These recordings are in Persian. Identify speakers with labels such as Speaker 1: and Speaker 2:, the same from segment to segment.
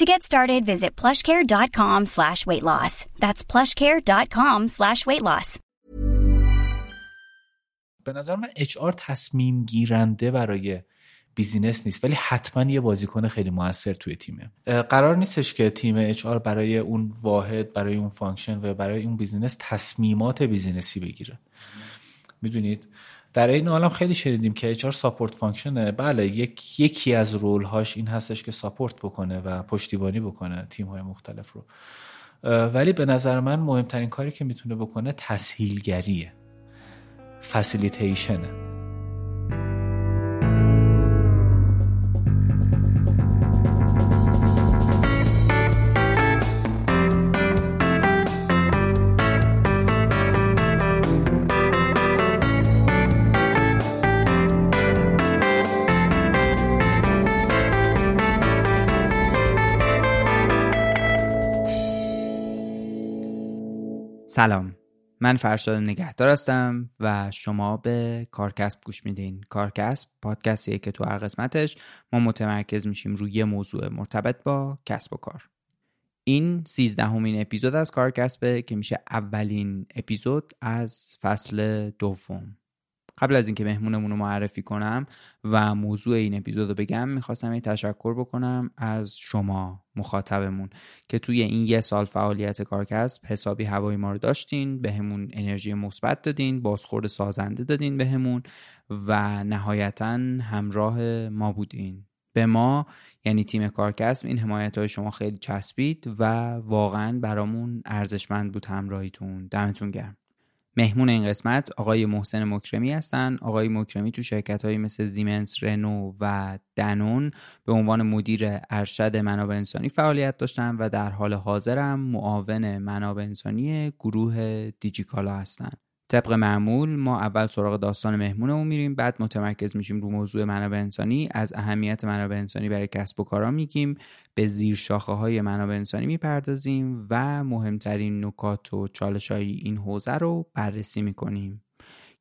Speaker 1: To get started, visit plushcare.com slash weight loss. That's plushcare.com slash weight loss.
Speaker 2: به نظر من HR تصمیم گیرنده برای business نیست ولی حتما یه بازیکن خیلی موثر توی تیمه قرار نیستش که تیم HR برای اون واحد برای اون function و برای اون business تصمیمات business ی بگیره می‌دونید در این عالم خیلی شنیدیم که HR support function ه بله یک یکی از role هاش این هستش که support بکنه و پشتیبانی بکنه تیم های مختلف رو. ولی به نظر من مهمترین کاری که می‌تونه بکنه تسهیلگریه. فسیلیتیشنه
Speaker 3: سلام. من فرشاد نگهدار هستم و شما به کارکسب گوش میدین. کارکسب پادکستیه که تو هر قسمتش ما متمرکز میشیم روی یه موضوع مرتبط با کسب و کار. این سیزدهمین اپیزود از کارکسبه که میشه اولین اپیزود از فصل دوم. قبل از اینکه مهمونمون رو معرفی کنم و موضوع این اپیزود رو بگم می‌خواستم یه تشکر بکنم از شما مخاطبمون که توی این یه سال فعالیت کارکسب حسابی هوای ما رو داشتین به همون انرژی مثبت دادین بازخورد سازنده دادین به همون و نهایتا همراه ما بودین. به ما یعنی تیم کارکسب این حمایت های شما خیلی چسبید و واقعا برامون ارزشمند بود. همراهیتون. دمتون گرم. مهمون این قسمت آقای محسن مکرمی هستن. آقای مکرمی تو شرکت های مثل زیمنس رنو و دنون به عنوان مدیر ارشد منابع انسانی فعالیت داشتن و در حال حاضرم معاون منابع انسانی گروه دیجیکالا هستند طبق معمول ما اول سراغ داستان مهمونمون میریم بعد متمرکز میشیم رو موضوع منابع انسانی. از اهمیت منابع انسانی برای کسب و کارا میگیم به زیر شاخه های منابع انسانی می‌پردازیم و مهمترین نکات و چالش های این حوزه رو بررسی می‌کنیم.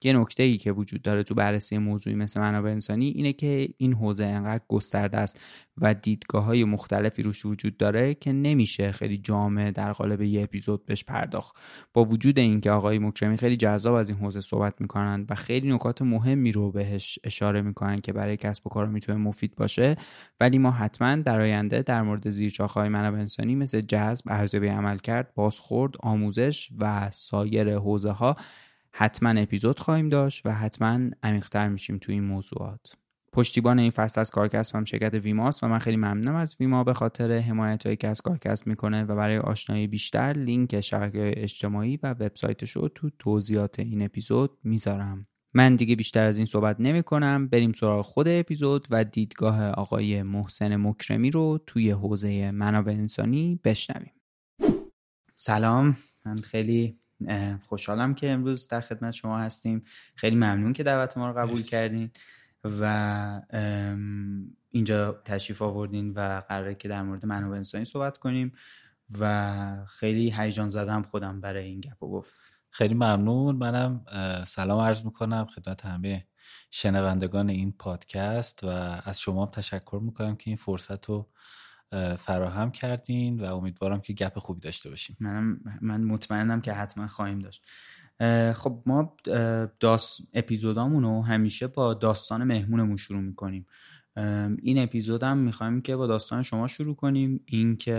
Speaker 3: یه نکته ای که وجود داره تو بررسی موضوعی مثل منابع انسانی اینه که این حوزه انقدر گسترده است و دیدگاه های مختلفی روش وجود داره که نمیشه خیلی جامع در قالب یه اپیزود بهش پرداخت. با وجود اینکه آقای مکرمی خیلی جذاب از این حوزه صحبت می‌کنن و خیلی نکات مهمی رو بهش اشاره می‌کنن که برای کسب و کار می‌تونه مفید باشه ولی ما حتما در آینده در مورد زیرچاخهای منابع انسانی مثل جذب ارزیابی عملکرد بازخورد آموزش و سایر حوزه ها حتما اپیزود خواهیم داشت و حتما عمیقتر میشیم تو این موضوعات. پشتیبان این فصل از کارکسب هم شرکت ویماست و من خیلی ممنونم از ویما به خاطر حمایت هایی که از کارکسب می‌کنه و برای آشنایی بیشتر لینک شبکه اجتماعی و وبسایتش رو تو توضیحات این اپیزود می‌ذارم. من دیگه بیشتر از این صحبت نمی کنم بریم سراغ خود اپیزود و دیدگاه آقای محسن مکرمی رو توی حوزه منابع انسانی بشنویم. سلام. من خیلی خوشحالم که امروز در خدمت شما هستیم. خیلی ممنون که دعوت ما رو قبول کردین و اینجا تشریف آوردین و قراره که در مورد منابع انسانی صحبت کنیم و خیلی هیجان زدم خودم برای این گپ و گفت.
Speaker 2: خیلی ممنون. منم سلام عرض می‌کنم خدمت همه شنوندگان این پادکست و از شما هم تشکر می‌کنم که این فرصت رو فراهم کردین و امیدوارم که گپ خوبی داشته باشیم.
Speaker 3: من من مطمئنم که حتما خواهیم داشت. خب ما داست اپیزودامون رو همیشه با داستان مهمونمون شروع می‌کنیم. این اپیزودم می‌خوایم که با داستان شما شروع کنیم. اینکه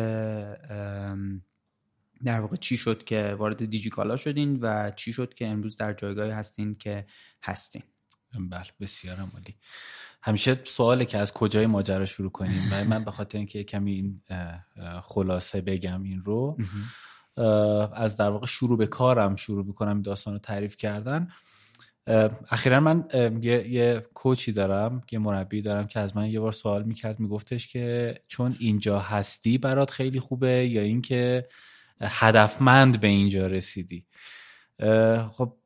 Speaker 3: در واقع چی شد که وارد دیجیکالا شدین و چی شد که امروز در جایگاهی هستین که هستین.
Speaker 2: بله بسیار عالی. همیشه سواله که از کجای ماجرا شروع کنیم؟ و من به خاطر اینکه کمی این خلاصه بگم این رو از در واقع شروع به کارم شروع می‌کنم داستان رو تعریف کردن. اخیرا من یه, یه کوچی دارم یه مربی دارم که از من یه بار سوال می‌کرد میگفتش که چون اینجا هستی برات خیلی خوبه یا اینکه هدفمند به اینجا رسیدی؟ خب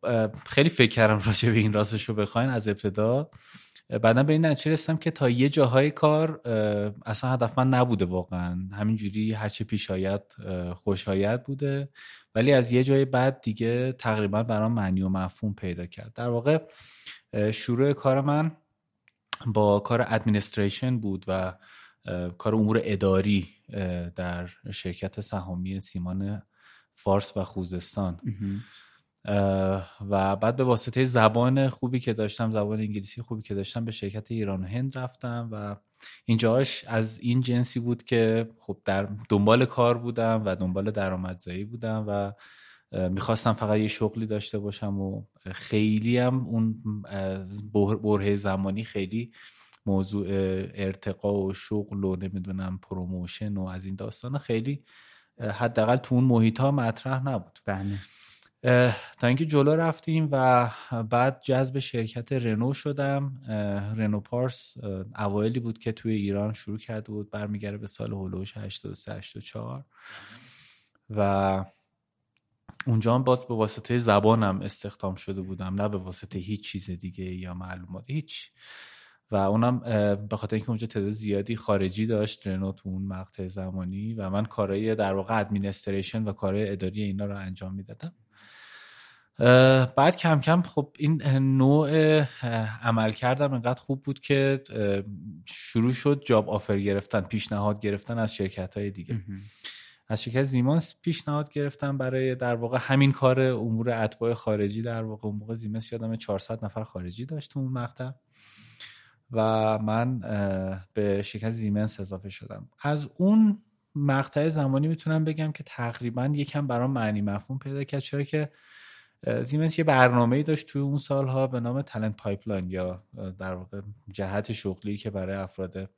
Speaker 2: خیلی فکر کردم راجع به این راستش رو بخواین از ابتدا. بعدا به این نتیجه رسیدم که تا یه جاهای کار اصلا هدفمند نبوده واقعا. همینجوری هرچه پیش آید خوشایت بوده. ولی از یه جای بعد دیگه تقریبا برام معنی و مفهوم پیدا کرد. در واقع شروع کار من با کار ادمینستریشن بود و کار امور اداری در شرکت سهامی سیمان فارس و خوزستان. و بعد به واسطه زبان خوبی که داشتم زبان انگلیسی خوبی که داشتم به شرکت ایران و هند رفتم و اینجاش از این جنسی بود که خب در دنبال کار بودم و دنبال درآمدزایی بودم و می‌خواستم فقط یه شغلی داشته باشم و خیلی هم اون برهه زمانی خیلی موضوع ارتقا و شغل و نمی‌دونم promotion و از این داستان خیلی حداقل تو اون محیط ها مطرح نبود.
Speaker 3: بله.
Speaker 2: تا اینکه جلو رفتیم و بعد جذب شرکت رنو شدم. رنو پارس اوایلی بود که توی ایران شروع کرده بود برمیگرده به سال هلوش 83 84 و اونجا هم باز به واسطه زبانم استخدام شده بودم نه به واسطه هیچ چیز دیگه یا معلومات هیچ. و اونم به خاطر اینکه اونجا تعداد زیادی خارجی داشت رنو تو اون مقطع زمانی و من کارهای در واقع ادمینستریشن و کارهای اداری اینا رو انجام می‌دادم. بعد کم کم خب این نوع عمل کردم انقدر خوب بود که شروع شد جاب آفر گرفتن پیشنهاد گرفتن از شرکت های دیگه از شرکت زیمانس پیشنهاد گرفتم برای در واقع همین کار امور اتباع خارجی در واقع. اون موقع زیمانس یادم 400 نفر خارجی داشت تو اون مقطع. و من به شرکت زیمنس اضافه شدم. از اون مقطع زمانی می‌تونم بگم که تقریبا یکم برام معنی مفهوم پیدا کرد. چرا که زیمنس یه برنامه ای داشت توی اون سالها به نام talent pipeline یا در واقع جهت شغلی که برای افراد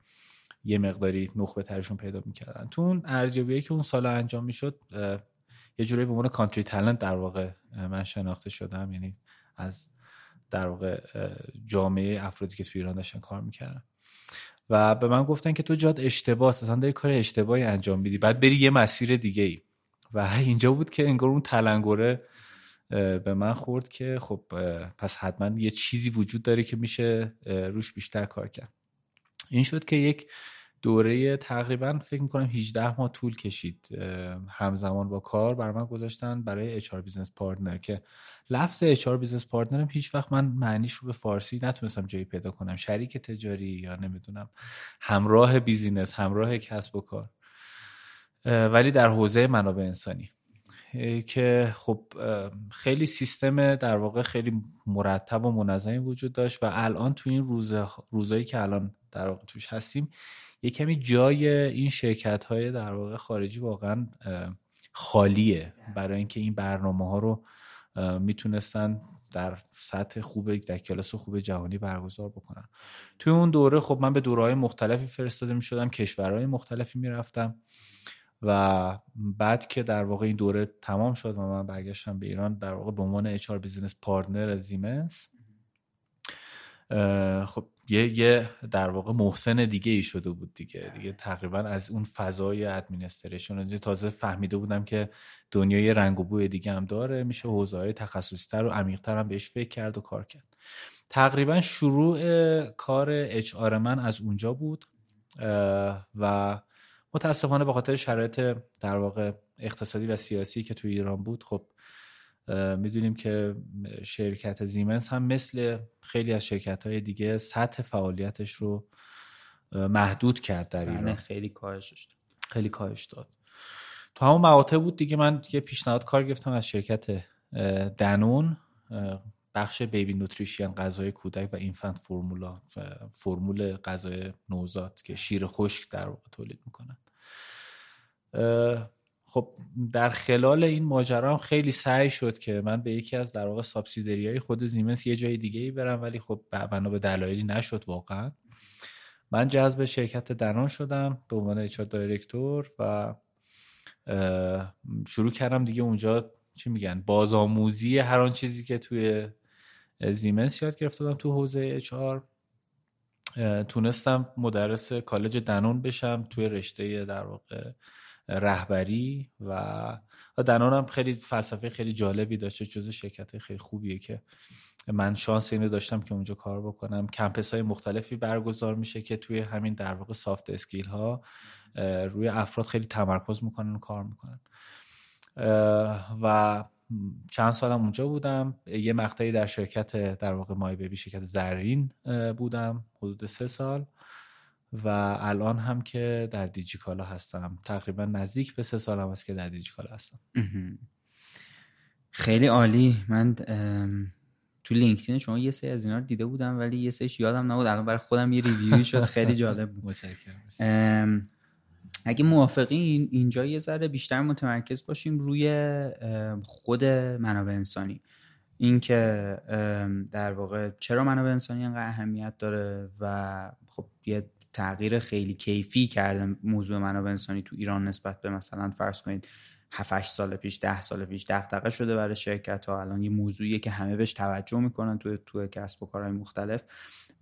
Speaker 2: یه مقداری نخبه ترشون پیدا می‌کردن. تو اون ارزیابی که اون سال انجام می‌شد یه جوری به عنوان country talent در واقع من شناخته شدم. یعنی از در واقع جامعه افرادی که تو ایران داشتن کار می‌کردن. و به من گفتن که تو جای اشتباه اصلا داری کار اشتباهی انجام میدی. بعد بری یه مسیر دیگه ای و اینجا بود که انگار اون تلنگره به من خورد که خب پس حتما یه چیزی وجود داره که میشه روش بیشتر کار کرد. این شد که یک دوره تقریبا فکر می‌کنم 18 ماه طول کشید همزمان با کار برای من گذاشتن برای HR business partner که لفظ HR business partner هم هیچ وقت من معنیش رو به فارسی نتونستم جایی پیدا کنم. شریک تجاری یا نمی‌دونم همراه business همراه کسب و کار. ولی در حوزه منابع انسانی. که خب خیلی سیستم در واقع خیلی مرتب و منظمی وجود داشت و الان تو این روز روزایی که الان در واقع توش هستیم یه کمی جای این شرکت های در واقع خارجی واقعا خالیه برای اینکه این برنامه ها رو می‌تونستن در سطح خوب در کلاس خوب جهانی برگزار بکنن. توی اون دوره خب من به دوره های مختلفی فرستاده می شدم کشورهای مختلفی می‌رفتم. و بعد که در واقع این دوره تمام شد و من برگشتم به ایران در واقع به عنوان HR business partner زیمنس خب یه, یه در واقع محسن دیگه ای شده بود دیگه. دیگه تقریبا از اون فضای administration تازه فهمیده بودم که دنیای رنگ و بوی دیگه هم داره میشه حوزه های تخصصی تر و عمیقتر هم بهش فکر کرد و کار کرد. تقریبا شروع کار HR من از اونجا بود و متاسفانه به خاطر شرایط در واقع اقتصادی و سیاسی که توی ایران بود خب می‌دونیم که شرکت زیمنس هم مثل خیلی از شرکت های دیگه سطح فعالیتش رو محدود کرد در ایران.
Speaker 3: خیلی کاهش
Speaker 2: خیلی کاهش داد. تو همون مقاطع بود دیگه من یه پیشنهاد کار گرفتم از شرکت دنون بخش بیبی نوتریشن غذای کودک و اینفنت فرمولا فرمول غذای نوزاد که شیر خشک در واقع تولید می‌کنن. خب در خلال این ماجرا هم خیلی سعی شد که من به یکی از در واقع های خود زیمنس یه جای دیگه ای برم ولی خب بنا به دلایلی نشد واقعا. من جذب شرکت دنان شدم به عنوان اچ دایرکتور و شروع کردم دیگه اونجا چی میگن بازآموزی هر آن چیزی که توی زیمنس یاد گرفته بودم تو حوزه اچ تونستم مدرس کالج دنون بشم توی رشته در واقع رهبری و دنون هم خیلی فلسفه خیلی جالبی داشته جز شرکت خیلی خوبیه که من شانس اینو داشتم که اونجا کار بکنم. کمپس های مختلفی برگزار میشه که توی همین در واقع سافت اسکیل ها روی افراد خیلی تمرکز می‌کنن و کار می‌کنن. و چند سالم اونجا بودم. یه مقطعی در شرکت در واقع مای بیبی شرکت زرین بودم حدود سه سال. و الان هم که در دیجیکالا هستم. تقریبا نزدیک به سه سال هم هست که در دیجیکالا هستم.
Speaker 3: خیلی عالی. من تو لینکدین شما یه سری از اینا رو دیده بودم ولی یه سریش یادم نبود. الان برای خودم یه ریویوی شد. خیلی جالب بود. اگه موافقین اینجا یه ذره بیشتر متمرکز باشیم روی خود منابع انسانی. اینکه در واقع چرا منابع انسانی انقدر اهمیت داره و خب یه تغییر خیلی کیفی کرده موضوع منابع انسانی تو ایران نسبت به مثلا فرض کنید 7 سال پیش 10 سال پیش دغدغه شده برای شرکت ها الان یه موضوعیه که همه بهش توجه می‌کنن تو تو کسب و کارهای مختلف.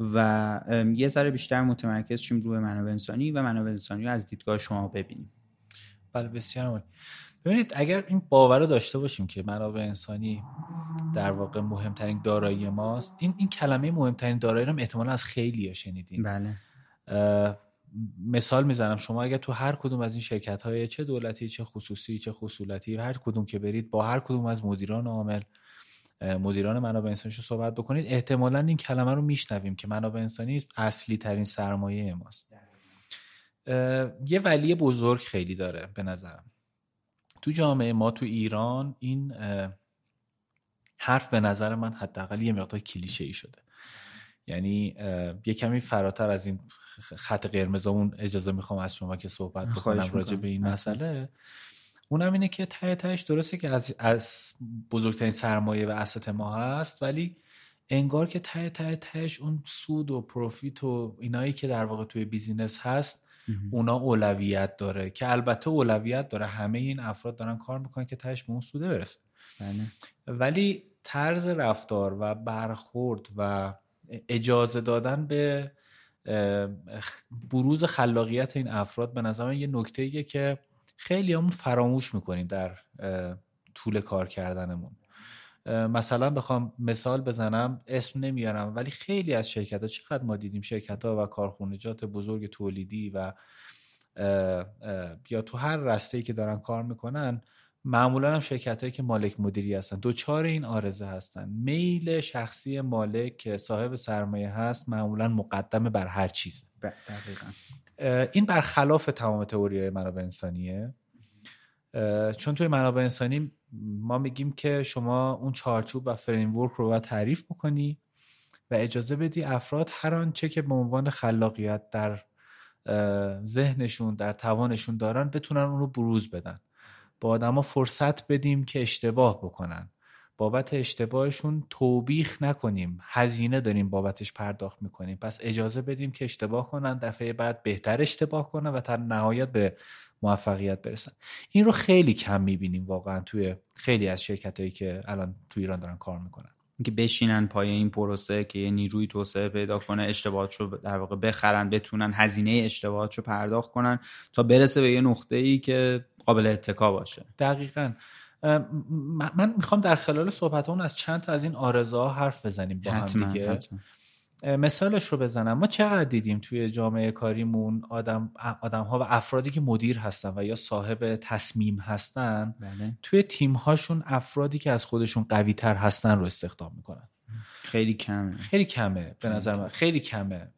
Speaker 3: و یه ذره بیشتر متمرکز شیم روی منابع انسانی و منابع انسانی رو از دیدگاه شما ببینیم.
Speaker 2: بله بسیار مالی. ببینید اگر این باور رو داشته باشیم که منابع انسانی در واقع مهمترین دارایی ماست این این کلمه مهمترین دارایی رو احتمالا از خیلی ها شنیدین
Speaker 3: بله
Speaker 2: مثال می‌زنم شما اگر تو هر کدوم از این شرکت های چه دولتی چه خصوصی چه خصولتی هر کدوم که برید با هر کدوم از مدیران عامل مدیران منابع انسانی رو صحبت بکنید. احتمالا این کلمه رو میشنویم که منابع انسانی اصلی ترین سرمایه ماست. یه ولی بزرگ خیلی داره به نظرم. تو جامعه ما تو ایران این حرف به نظر من حداقل یه مقدار کلیشه ای شده. یعنی یه کمی فراتر از این خط قرمزمون اجازه می‌خوام از شما که صحبت بکنم راجع به این مسئله. اونم اینه که ته تهش درسته که از, از بزرگترین سرمایه و asset ما هست ولی انگار که ته ته تهش اون سود و profit و اینایی که در واقع توی business هست اونا اولویت داره. که البته اولویت داره. همه این افراد دارن کار می‌کنن که تهش به اون سوده برسه
Speaker 3: بله.
Speaker 2: ولی طرز رفتار و برخورد و اجازه دادن به بروز خلاقیت این افراد به نظر یه نکته که خیلی همون فراموش می‌کنیم در طول کار کردنمون. مثلا بخوام مثال بزنم اسم نمیارم ولی خیلی از شرکت ها چقدر ما دیدیم شرکت ها و کارخونجات بزرگ تولیدی و یا تو هر رسته که دارن کار می‌کنن معمولا هم شرکت هایی که مالک مدیری هستن. دوچار این آرزه هستن. میل شخصی مالک که صاحب سرمایه هست معمولا مقدمه بر هر چیز
Speaker 3: دقیقا.
Speaker 2: این برخلاف تمام تئوری منابع انسانیه. چون توی منابع انسانی ما میگیم که شما اون چارچوب و فریمورک رو باید تعریف بکنی و اجازه بدی افراد هر آنچه که به عنوان خلاقیت در ذهنشون در توانشون دارن بتونن اون رو بروز بدن. با آدما فرصت بدیم که اشتباه بکنن. بابت اشتباهشون توبیخ نکنیم. هزینه داریم بابتش پرداخت می‌کنیم. پس اجازه بدیم که اشتباه کنن دفعه بعد بهتر اشتباه کنن و تا نهایت به موفقیت برسن. این رو خیلی کم می‌بینیم واقعا توی خیلی از شرکت هایی که الان تو ایران دارن کار می‌کنن.
Speaker 3: که بشینن پای این پروسه که یه نیروی توسعه پیدا کنه اشتباهات رو در واقع بخرن بتونن هزینه اشتباهات رو پرداخت کنن تا برسه به یه نقطه ای که قابل اتکا باشه.
Speaker 2: دقیقا. من می‌خوام در خلال صحبت اون از چند تا از این آرزه ها حرف بزنیم با هم دیگه. مثالش رو بزنم. ما چقدر دیدیم توی جامعه کاریمون آدم, آدم ها و افرادی که مدیر هستن و یا صاحب تصمیم هستن
Speaker 3: بله.
Speaker 2: توی تیم هاشون افرادی که از خودشون قوی تر هستن رو استخدام می‌کنن.
Speaker 3: خیلی کمه.
Speaker 2: خیلی کمه به نظر من. خیلی کمه.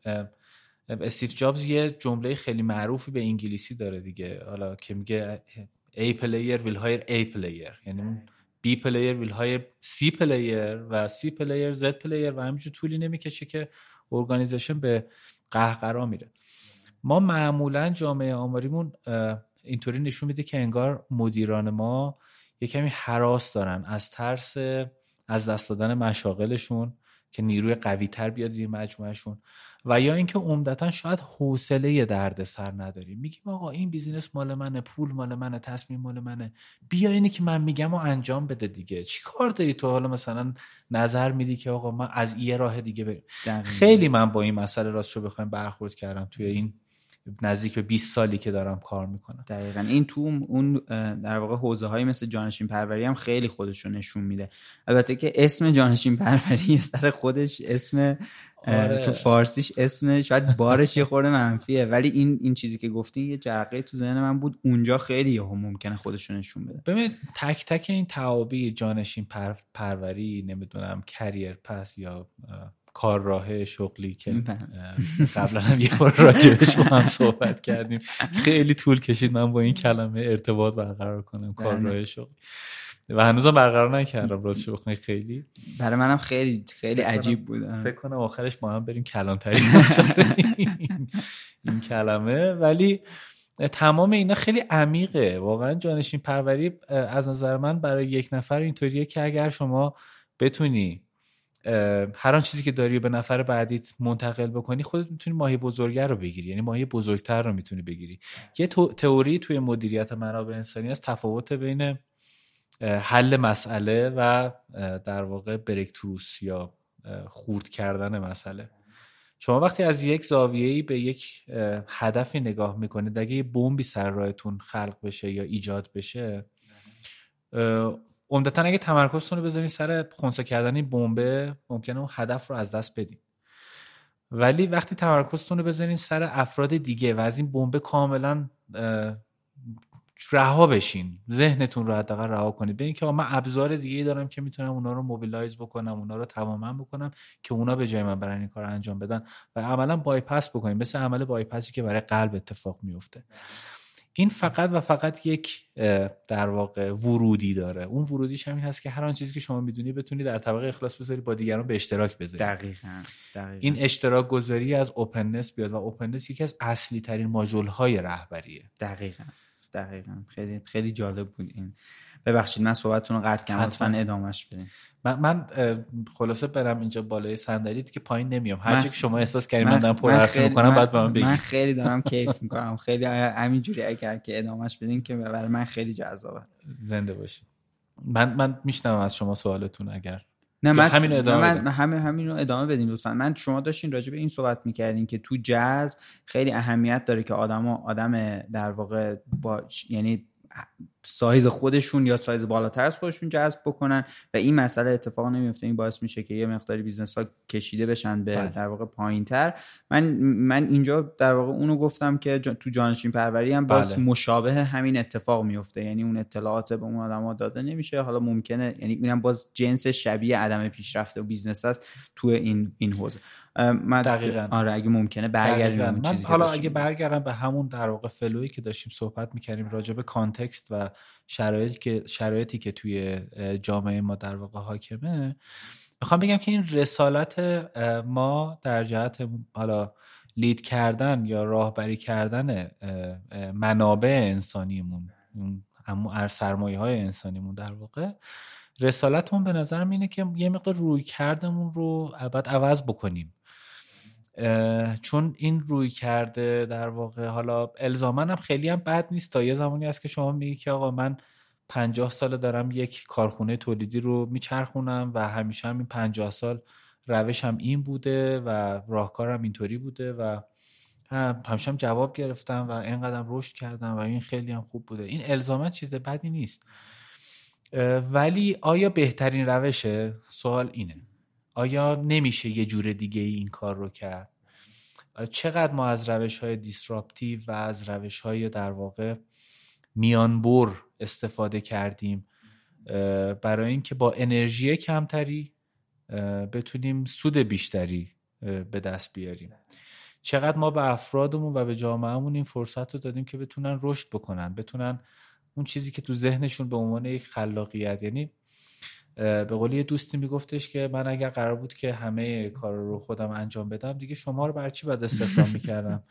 Speaker 2: استیو جابز یه جمله خیلی معروفی به انگلیسی داره دیگه. حالا که میگه A player will hire A player یعنی B player will hire C player و C player Z player و همینجور طولی نمی‌کشه که organization به قهقرا میره. ما معمولا جامعه آماریمون اینطوری نشون میده که انگار مدیران ما یه کمی هراس دارن از ترس از دست دادن مشاغلشون. که نیروی قوی تر بیاد زیر مجموعهشون. و یا اینکه عمدتا شاید حوصله درد سر نداریم میگیم آقا این business مال منه پول مال منه تصمیم مال منه. بیا اینی که من میگم و انجام بده دیگه. چی کار داری تو؟ حالا مثلا نظر میدی که آقا من از یه راه دیگه بریم. خیلی من با این مسئله راست رو بخوایم برخورد کردم توی این نزدیک به 20 سالی که دارم کار می‌کنم.
Speaker 3: دقیقا. این تو اون در واقع حوزه هایی مثل جانشین پروری هم خیلی خودش رو نشون میده. البته که اسم جانشین پروری سر خودش اسم آره. تو فارسیش اسم شاید بارش یه خورده منفیه. ولی این این چیزی که گفتی یه جرقه تو ذهن من بود. اونجا خیلی یهو ممکنه خودش رو نشون بده.
Speaker 2: ببین تک تک این تعابیر جانشین پر، پروری نمی‌دونم کریر پس یا کار راه شغلی که بله. قبلا هم یه بار راجبش با هم صحبت کردیم. خیلی طول کشید من با این کلمه ارتباط برقرار کنم کار بله. راه شغلی و هنوزم برقرار نکردم راست شو خیلی.
Speaker 3: برای منم خیلی خیلی عجیب بود.
Speaker 2: فکر کنم آخرش با هم بریم کلانتری این کلمه. ولی تمام اینا خیلی عمیقه. واقعا جانشین پروری از نظر من برای یک نفر اینطوریه که اگر شما بتونی هر آن چیزی که داری به نفر بعدیت منتقل بکنی خودت می‌تونی ماهی بزرگتر رو بگیری. یعنی ماهی بزرگتر رو می‌تونی بگیری. یه تئوری توی مدیریت منابع انسانی از تفاوت بین حل مسئله و در واقع بریکتروس یا خورد کردن مسئله. شما وقتی از یک زاویه‌ای به یک هدفی نگاه می‌کنید اگه یه بمبی سر راهتون خلق بشه یا ایجاد بشه عمدتا اگه تمرکزتون رو بذارین سر خونسا کردن این بمبه ممکنه اون هدف رو از دست بدین. ولی وقتی تمرکزتون رو بذارین سر افراد دیگه و از این بمبه کاملا رها بشین ذهنتون رو حداقل رها کنید. ببینید که من ابزار دیگه ای دارم که می‌تونم اونا رو موبیلایز بکنم اونا رو تماما بکنم که اونا به جای من برن این کار انجام بدن و عملا بایپاس بکنیم. مثل عمل بایپاسی که برای قلب اتفاق میفته این فقط و فقط یک در واقع ورودی داره. اون ورودیش همین هست که هر آن چیزی که شما می‌دونی بتونی در طبقه اخلاص بذاری با دیگران به اشتراک بذاری.
Speaker 3: دقیقاً, دقیقاً.
Speaker 2: این اشتراک گذاری از اوپننس بیاد و اوپننس یکی از اصلی ترین ماژول های رهبریه.
Speaker 3: دقیقاً دقیقا. خیلی خیلی جالب بود این. ببخشید من صحبتتون رو قطع کردم لطفا ادامش بدین.
Speaker 2: من, من خلاصه برم اینجا بالای صندلی که پایین نمیام. هر شما احساس کردید من دارم پر حرف می‌کنم بعد به من بگید.
Speaker 3: من خیلی دارم کیف می‌کنم. خیلی همینجوری اگر که ادامش بدین که برای من خیلی جذابه.
Speaker 2: زنده باشید من من میشنوم از شما سوالتون اگر
Speaker 3: نه من همین ادامه من همه همین رو ادامه بدین لطفا. من شما داشتین راجع به این صحبت می‌کردین که تو جاز خیلی اهمیت داره که آدم آدم در واقع با یعنی سایز خودشون یا سایز بالاتر از خودشون جذب بکنن و این مسئله اتفاق نمیفته. این باعث میشه که یه مقداری بیزنس ها کشیده بشن به بله. در واقع پایین تر من من اینجا در واقع اونو گفتم که تو جانشین پروری هم باز بله. مشابه همین اتفاق میفته. یعنی اون اطلاعات به اون آدما داده نمیشه. حالا ممکنه یعنی اینم باز جنس شبیه عدم پیشرفت و بیزنس است تو این این حوزه. من
Speaker 2: دقیقا.
Speaker 3: آره اگه ممکنه برگردیم اون چیزی
Speaker 2: حالا اگه برگردم به همون در واقع فلویی که داشتیم صحبت می‌کردیم راجع به کانتکست و شرایطی که شرایطی که توی جامعه ما در واقع حاکمه می‌خوام بگم که این رسالت ما در جهت حالا لید کردن یا راهبری کردن منابع انسانیمون اما سرمایه های انسانیمون در واقع رسالتمون به نظرم اینه که یه مقدار روی کردمون رو بعد عوض بکنیم. چون این روی کرده در واقع حالا الزامن هم خیلی هم بد نیست. تا یه زمانی است که شما میگی که آقا من پنجاه سال دارم یک کارخونه تولیدی رو میچرخونم و همیشه هم این پنجاه سال هم این بوده و راهکارم اینطوری بوده و همیشه هم جواب گرفتم و اینقدر رشد کردم و این خیلی هم خوب بوده. این الزامن چیز بدی نیست. ولی آیا بهترین روشه؟ سوال اینه. آیا نمیشه یه جور دیگه ای این کار رو کرد؟ چقدر ما از روش های دیسراپتیو و از روش های در واقع میانبر استفاده کردیم برای اینکه با انرژی کمتری بتونیم سود بیشتری به دست بیاریم. چقدر ما به افرادمون و به جامعهمون این فرصت رو دادیم که بتونن رشد بکنن بتونن اون چیزی که تو ذهنشون به عنوان یک خلاقیت یعنی به قولی یه دوستی میگفتش که من اگر قرار بود که همه کار رو خودم انجام بدم دیگه شما رو برای چی باید استخدام می‌کردم؟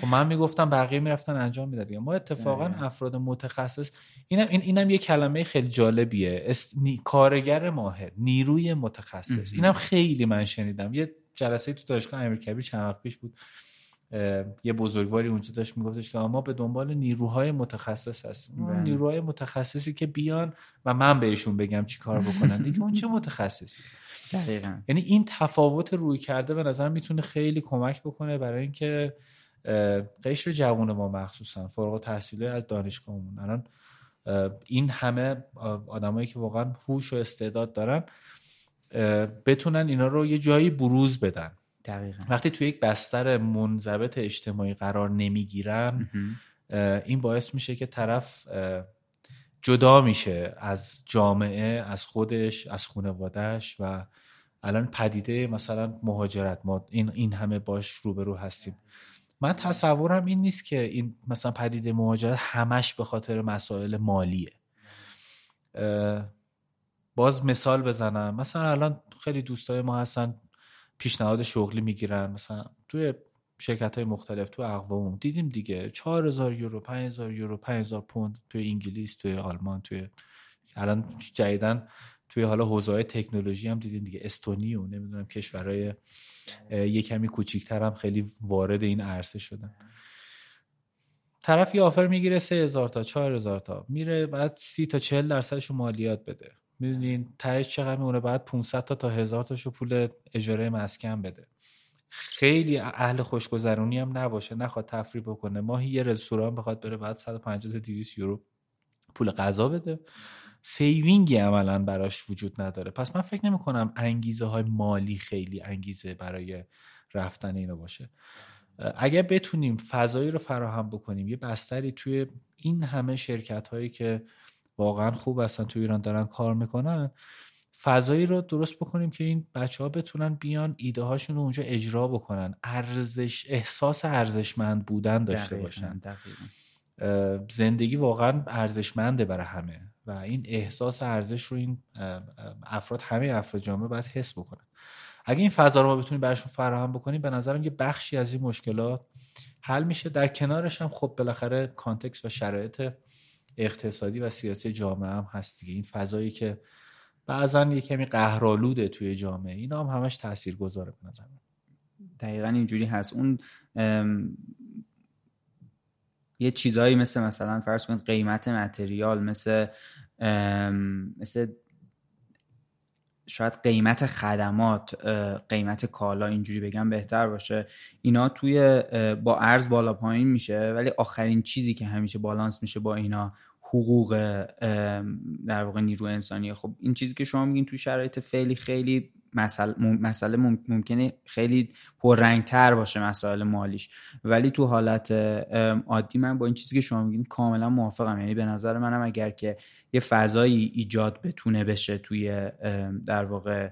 Speaker 2: خب من می‌گفتم بقیه می‌رفتن انجام می‌داد ما اتفاقا افراد متخصص اینم این اینم یه کلمه خیلی جالبیه. است... کارگر ماهر نیروی متخصص. اینم خیلی من شنیدم. یه جلسه تو دانشگاه امیرکبیر چند وقت پیش بود. یه بزرگواری اونجا داشت میگفتش که ما به دنبال نیروهای متخصص هستیم. بله. نیروهای متخصصی که بیان و من بهشون بگم چی کار بکنن. دیگه اون چه متخصصی؟
Speaker 3: دقیقا.
Speaker 2: یعنی این تفاوت روی کرده به نظر می‌تونه خیلی کمک بکنه برای اینکه قشر جوان ما مخصوصا فارغ تحصیلی از دانشگاهمون. الان این همه آدمایی که واقعا هوش و استعداد دارن بتونن اینا رو یه جایی بروز بدن.
Speaker 3: دقیقا.
Speaker 2: وقتی توی یک بستر منضبط اجتماعی قرار نمی‌گیرن این باعث میشه که طرف جدا میشه از جامعه از خودش از خانوادهش و الان پدیده مثلا مهاجرت. ما این, این همه باش روبرو هستیم. من تصورم این نیست که این مثلا پدیده مهاجرت همش به خاطر مسائل مالیه. باز مثال بزنم. مثلا الان خیلی دوستای ما هستن پیشنهاد شغلی می‌گیرن. مثلا توی شرکت های مختلف تو اقوام. دیدیم دیگه. 4000 یورو 5000 یورو 5000 پوند توی انگلیس توی آلمان توی الان جدیدن توی حالا حوزه تکنولوژی هم دیدیم دیگه. استونی و نمی‌دونم کشورهای یه کمی کوچیکتر هم خیلی وارد این عرصه شدن. طرف یه آفر می‌گیره 3000 تا 4000 تا. میره بعد 30 تا 40 درصدش مالیات بده. می‌دونین تهش چقدر میمونه؟ بعد 500 تا تا 1000 تاشو پول اجاره مسکن بده. خیلی اهل خوشگذرونی هم نباشه نخواد تفریح بکنه. ماهی یه رستوران بخواد بره بعد 150 تا 200 یورو پول غذا بده. سیوینگی عملا براش وجود نداره. پس من فکر نمی کنم انگیزه های مالی خیلی انگیزه برای رفتن اینو باشه. اگر بتونیم فضایی رو فراهم بکنیم یه بستری توی این همه شرکت هایی که واقعا خوب هستن تو ایران دارن کار می‌کنن. فضایی رو درست بکنیم که این بچه ها بتونن بیان ایده هاشون رو اونجا اجرا بکنن. ارزش احساس ارزشمند بودن داشته باشن. زندگی واقعا ارزشمنده برای همه و این احساس ارزش رو این افراد همه افراد جامعه باید حس بکنن اگه این فضا رو ما بتونیم براشون فراهم بکنیم به نظرم یه بخشی از این مشکلات حل میشه. در کنارش هم خب بالاخره کانتکست و شرایط اقتصادی و سیاسی جامعه هم هست دیگه. این فضایی که بعضا یه کمی قهرالوده توی جامعه. اینا هم همش تاثیر گذاره به نظر
Speaker 3: دقیقا اینجوری هست. اون یه چیزهایی مثل مثلا فرض کنید قیمت متریال مثل مثل شاید قیمت خدمات قیمت کالا اینجوری بگم بهتر باشه. اینا توی با ارز بالا پایین میشه ولی آخرین چیزی که همیشه بالانس میشه با اینا حقوق در واقع نیرو انسانیه خب این چیزی که شما میگین تو شرایط فعلی خیلی مسئله ممکنه خیلی پررنگتر باشه مسائل مالیش. ولی تو حالت عادی من با این چیزی که شما میگین کاملا موافقم. یعنی به نظر منم اگر که یه فضایی ایجاد بتونه بشه توی در واقع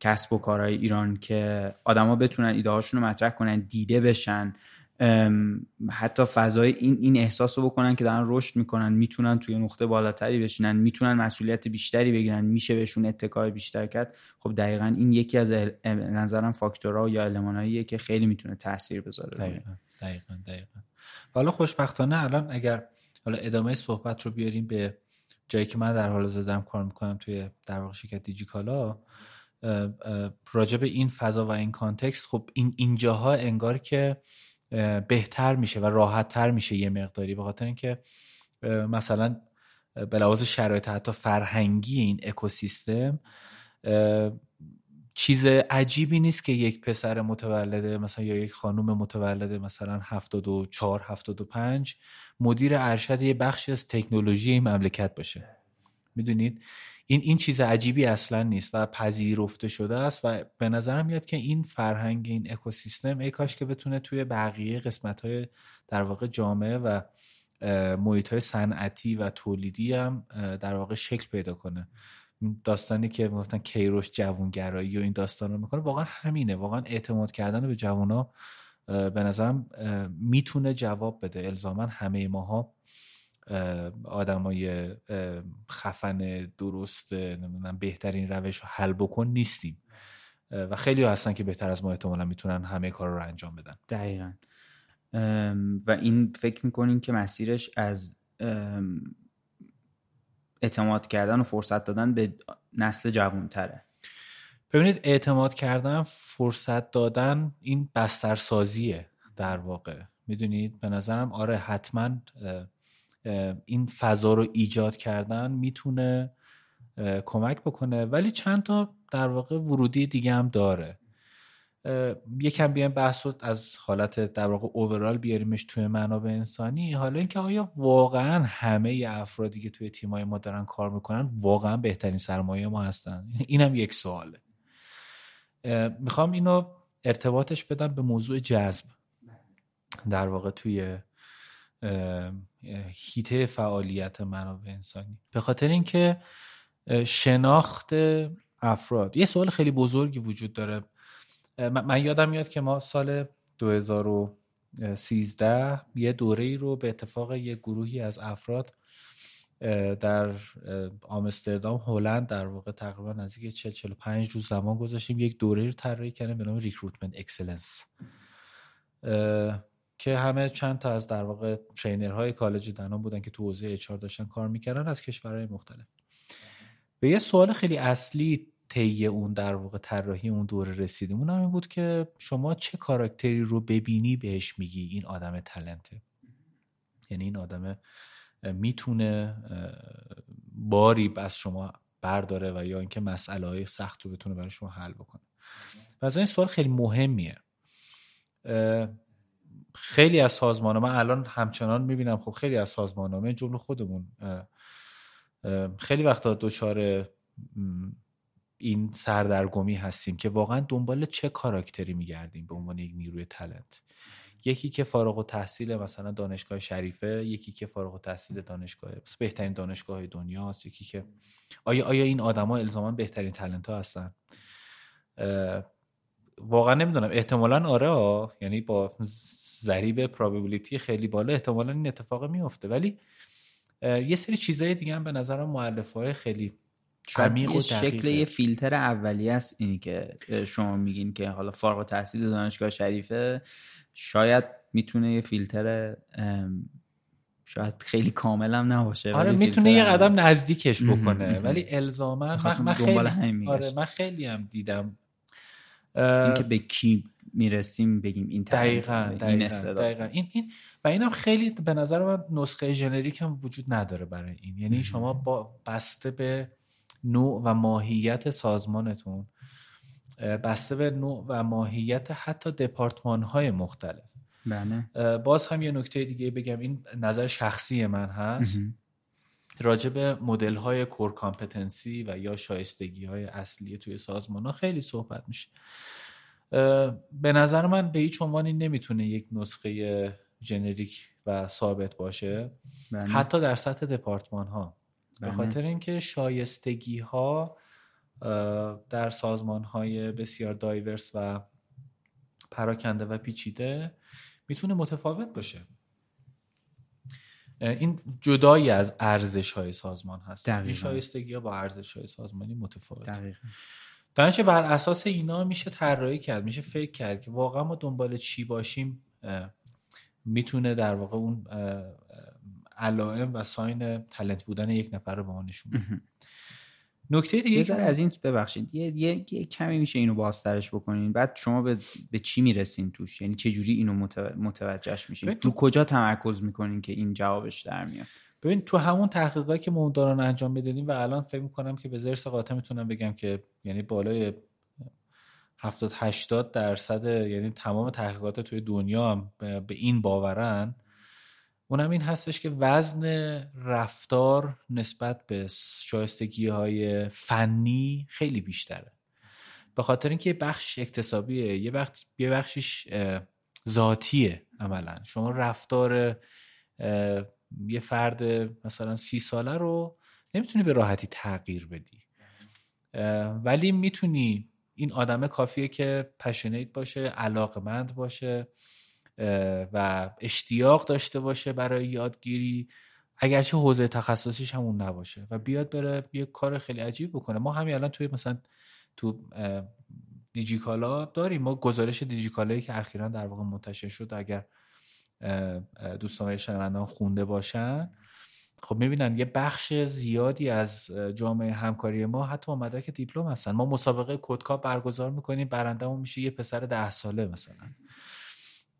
Speaker 3: کسب و کارهای ایران که آدما بتونن ایده هاشون رو مطرح کنن دیده بشن حتی فضای این این احساس رو بکنن که دارن رشد می‌کنن می‌تونن توی نقطه بالاتری بشینن می‌تونن مسئولیت بیشتری بگیرن میشه بهشون اتکای بیشتر کرد. خب دقیقا این یکی از نظرم فاکتورها یا الماناییه که خیلی می‌تونه تاثیر بذاره
Speaker 2: دقیقا دقیقا دقیقا. حالا خوشبختانه الان اگر حالا ادامه صحبت رو بیاریم به جایی که من در حال زدم کار می‌کنم توی در واقع شرکت دیجیکالا راجع این فضا و این کانتکست خب این اینجاها انگار که بهتر میشه و راحت تر میشه یه مقداری. به خاطر اینکه مثلا به لحاظ شرایط حتی فرهنگی این اکوسیستم چیز عجیبی نیست که یک پسر متولده مثلا یا یک خانم متولده مثلا 74 75 مدیر ارشد یه بخشی از تکنولوژی این مملکت باشه. می‌دونید؟ این این چیز عجیبی اصلا نیست و پذیرفته شده است و به نظرم میاد که این فرهنگ این اکوسیستم ای کاش که بتونه توی بقیه قسمت های در واقع جامعه و محیط های صنعتی و تولیدی هم در واقع شکل پیدا کنه. داستانی که می‌گفتن کیروش جوونگرایی و این داستان رو می‌کنه واقعا همینه. واقعا اعتماد کردن به جوونا به نظرم می‌تونه جواب بده. الزاما همه ماها آدمای خفن درست نمی‌دونم بهترین روش رو حل بکن نیستیم. و خیلی هستن که بهتر از ما احتمالا می‌تونن همه کار رو انجام بدن.
Speaker 3: دقیقا. و این فکر می‌کنین که مسیرش از اعتماد کردن و فرصت دادن به نسل جوانتره؟
Speaker 2: ببینید اعتماد کردن فرصت دادن این بسترسازیه در واقع. می‌دونید؟ به نظرم آره حتما این فضا رو ایجاد کردن می‌تونه کمک بکنه. ولی چند تا در واقع ورودی دیگه هم داره. یکم بیایم بحث از حالت در واقع اوورال بیاریمش توی منابع انسانی. حالا اینکه آیا واقعا همه افرادی که توی تیمای ما دارن کار می‌کنن واقعا بهترین سرمایه ما هستن؟ اینم یک سواله. می‌خوام اینو ارتباطش بدم به موضوع جذب. در واقع توی هیته فعالیت منابع انسانی. به خاطر اینکه شناخت افراد. یه سوال خیلی بزرگی وجود داره. من یادم میاد که ما سال 2013 یه دوره ای رو به اتفاق یه گروهی از افراد در آمستردام هلند در واقع تقریبا نزدیک 40 45 روز زمان گذاشتیم. یک دوره رو طراحی کردیم به نام recruitment excellence که همه چند تا از در واقع trainer های کالج دنان بودن که تو حوزه HR داشتن کار می‌کردن از کشورهای مختلف. به یه سوال خیلی اصلی طی اون در واقع طراحی اون دوره رسیدیم اون این بود که شما چه character ی رو ببینی بهش میگی این آدم talent ه؟ یعنی این آدم می‌تونه باری از شما برداره و یا اینکه مسئله های سخت رو بتونه برای شما حل بکنه. و از این سوال خیلی مهمیه. خیلی از سازمان من الان همچنان می‌بینم خب خیلی از سازمان ها من جمله خودمون خیلی وقتا دچار این سردرگمی هستیم که واقعا دنبال چه کاراکتری میگردیم به عنوان یک نیروی تلنت. یکی که فارغ و تحصیل مثلا دانشگاه شریفه یکی که فارغ و تحصیل دانشگاه بهترین دانشگاه دنیاست یکی که آیا آیا این آدما الزاما بهترین تلنت ها هستن واقعا نمی‌دونم. احتمالا آره یعنی با ضریب پراببلیتی خیلی بالا احتمالا این اتفاق میفته ولی یه سری چیزای دیگه هم به نظرم معلف های خیلی عمیق و
Speaker 3: شکل یه فیلتر اولی است اینی که شما میگین که حالا فارغ تحصیل دانشگاه شریفه. شاید می‌تونه یه فیلتر شاید خیلی کامل هم نباشه
Speaker 2: آره می‌تونه یه قدم نزدیکش بکنه. ولی الزاما من, خیلی آره من خیلی هم دیدم.
Speaker 3: اینکه به کی می‌رسیم بگیم این
Speaker 2: دقیقا, دقیقا, این این و اینم خیلی به نظر من نسخه ژنریک هم وجود نداره برای این. یعنی شما با بسته به نوع و ماهیت سازمانتون بسته به نوع و ماهیت حتی دپارتمان های مختلف.
Speaker 3: بله.
Speaker 2: باز هم یه نکته دیگه بگم. این نظر شخصی من هست. راجع به مدل های کور کامپتنسی و یا شایستگی های اصلی توی سازمان ها خیلی صحبت میشه. به نظر من به هیچ عنوانی نمی‌تونه یک نسخه جنریک و ثابت باشه بله. حتی در سطح دپارتمان ها به بله. خاطر اینکه شایستگی ها در سازمان های بسیار دایورس و پراکنده و پیچیده می‌تونه متفاوت باشه این جدایی از ارزش های سازمان هست این شایستگی ها با ارزش های سازمانی متفاوت دقیقا. بر اساس اینا میشه طراحی کرد میشه فکر کرد که واقعا ما دنبال چی باشیم می‌تونه در واقع اون علائم و ساین تلنت بودن یک نفر رو به ما نشون نکته دیگه
Speaker 3: یه از این ببخشید. یه،, یه،, یه, کمی میشه اینو بازترش بکنین. بعد شما به, به چی می‌رسین توش؟ یعنی چه جوری اینو متوجهش میشین؟ رو کجا تمرکز می‌کنین که این جوابش در میاد؟
Speaker 2: ببین تو همون تحقیقاتی که ما انجام می‌دادیم و الان فکر می‌کنم که به زرس قاطع می‌تونم بگم که یعنی بالای 70 80 درصد یعنی تمام تحقیقات توی دنیا هم به این باورن. اونم این هستش که وزن رفتار نسبت به شایستگی های فنی خیلی بیشتره. به خاطر اینکه بخشش اکتسابیه یه بخش یه بخشش ذاتیه عملا. شما رفتار یه فرد مثلا سی ساله رو نمی‌تونی به راحتی تغییر بدی. ولی می‌تونی. این آدم کافیه که پشنیت باشه علاقمند باشه و اشتیاق داشته باشه برای یادگیری. اگرچه حوزه تخصصیش همون نباشه و بیاد بره یه کار خیلی عجیب بکنه. ما همین الان توی مثلا تو دیجیکالا داریم. ما گزارش دیجیکالایی که اخیرا در واقع منتشر شد اگر دوستان شنوندان خونده باشن. خب می‌بینن یه بخش زیادی از جامعه همکاری ما حتی با مدرک دیپلم هستن. ما مسابقه CodeCup برگزار می‌کنیم برندهمون میشه یه پسر ده ساله مثلا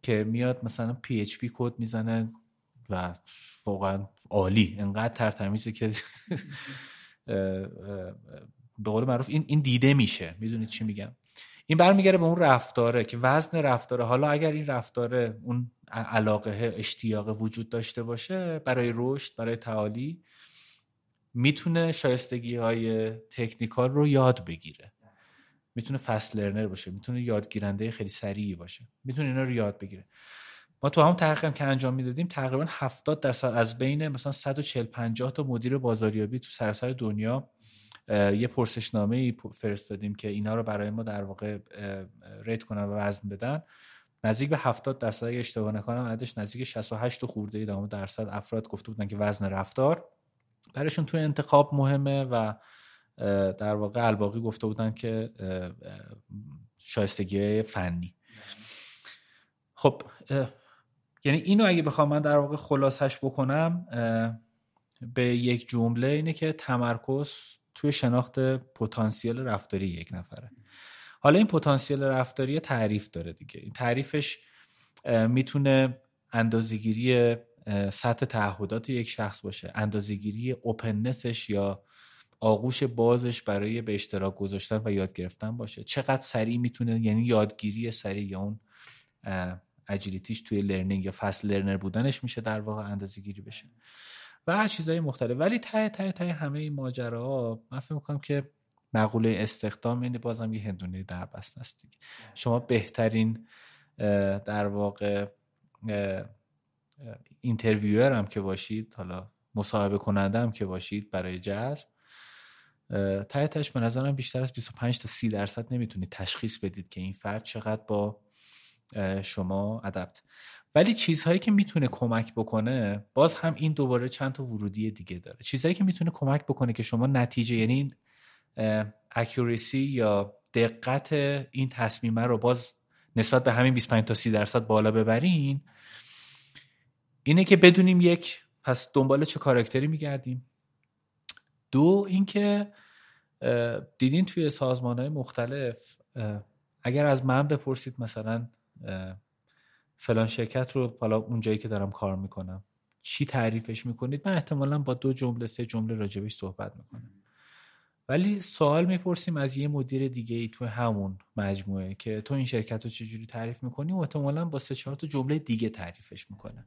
Speaker 2: که میاد مثلا PHP کد می‌زنه و واقعا عالی. انقدر تر تمیزه که به قول معروف این این دیده میشه. می‌دونید چی میگم؟ این برمیگرده به اون رفتاره که وزن رفتاره. حالا اگر این رفتاره اون علاقه اشتیاق وجود داشته باشه برای رشد برای تعالی می‌تونه شایستگی های تکنیکال رو یاد بگیره. می‌تونه فست لرنر باشه می‌تونه یادگیرنده خیلی سریعی باشه. می‌تونه اینا رو یاد بگیره. ما تو هم تحقیق که انجام می‌دادیم تقریبا 70 درصد از بین مثلا 140 50 تا مدیر بازاریابی تو سراسر دنیا یه پرسشنامه ای فرستادیم که اینا رو برای ما در واقع ریت کنن و وزن بدن. نزدیک به 70 درصد اگه اشتباه نکنم عددش نزدیک 68 خورده ای درصد افراد گفته بودن که وزن رفتار. برایشون توی انتخاب مهمه و در واقع الباقی گفته بودن که شایستگی فنی. خب یعنی اینو اگه بخوام من در واقع خلاصش بکنم به یک جمله اینه که تمرکز توی شناخت پتانسیل رفتاری یک نفره. حالا این پتانسیل رفتاری تعریف داره دیگه. این تعریفش می‌تونه اندازهگیری سطح تعهدات یک شخص باشه اندازهگیری اوپننسش یا آغوش بازش برای به اشتراک گذاشتن و یاد گرفتن باشه. چقدر سریع می‌تونه یعنی یادگیری سریع یا اون اجیلیتیش توی لرنینگ یا فست لرنر بودنش میشه در واقع اندازه گیری بشه. و چیزهای مختلف. ولی ته ته ته همه این ماجراها من فکر می‌کنم که مقوله استخدام یعنی بازم یه هندونه در بست است شما بهترین در واقع interviewer هم که باشید حالا مصاحبه کننده هم که باشید برای جذب تایتش به نظرم بیشتر از 25 تا 30 درصد نمی‌تونید تشخیص بدید که این فرد چقدر با شما adapt ولی چیزهایی که می‌تونه کمک بکنه باز هم این دوباره چند تا ورودی دیگه داره. چیزهایی که می‌تونه کمک بکنه که شما نتیجه یعنی اکوریسی یا دقت این تصمیمه رو باز نسبت به همین 25 تا 30 درصد بالا ببرین اینه که بدونیم یک پس دنبال چه کارکتری میگردیم. دو اینکه دیدین توی سازمان های مختلف اگر از من بپرسید مثلا فلان شرکت رو حالا اون جایی که دارم کار می‌کنم. چی تعریفش می‌کنید؟ من احتمالا با دو جمله سه جمله راجبش صحبت می‌کنم. ولی سوال می‌پرسیم از یه مدیر دیگه ای تو همون مجموعه که تو این شرکت رو چجوری تعریف می‌کنی؟ و احتمالا با سه چهار تا جمله دیگه تعریفش می‌کنه.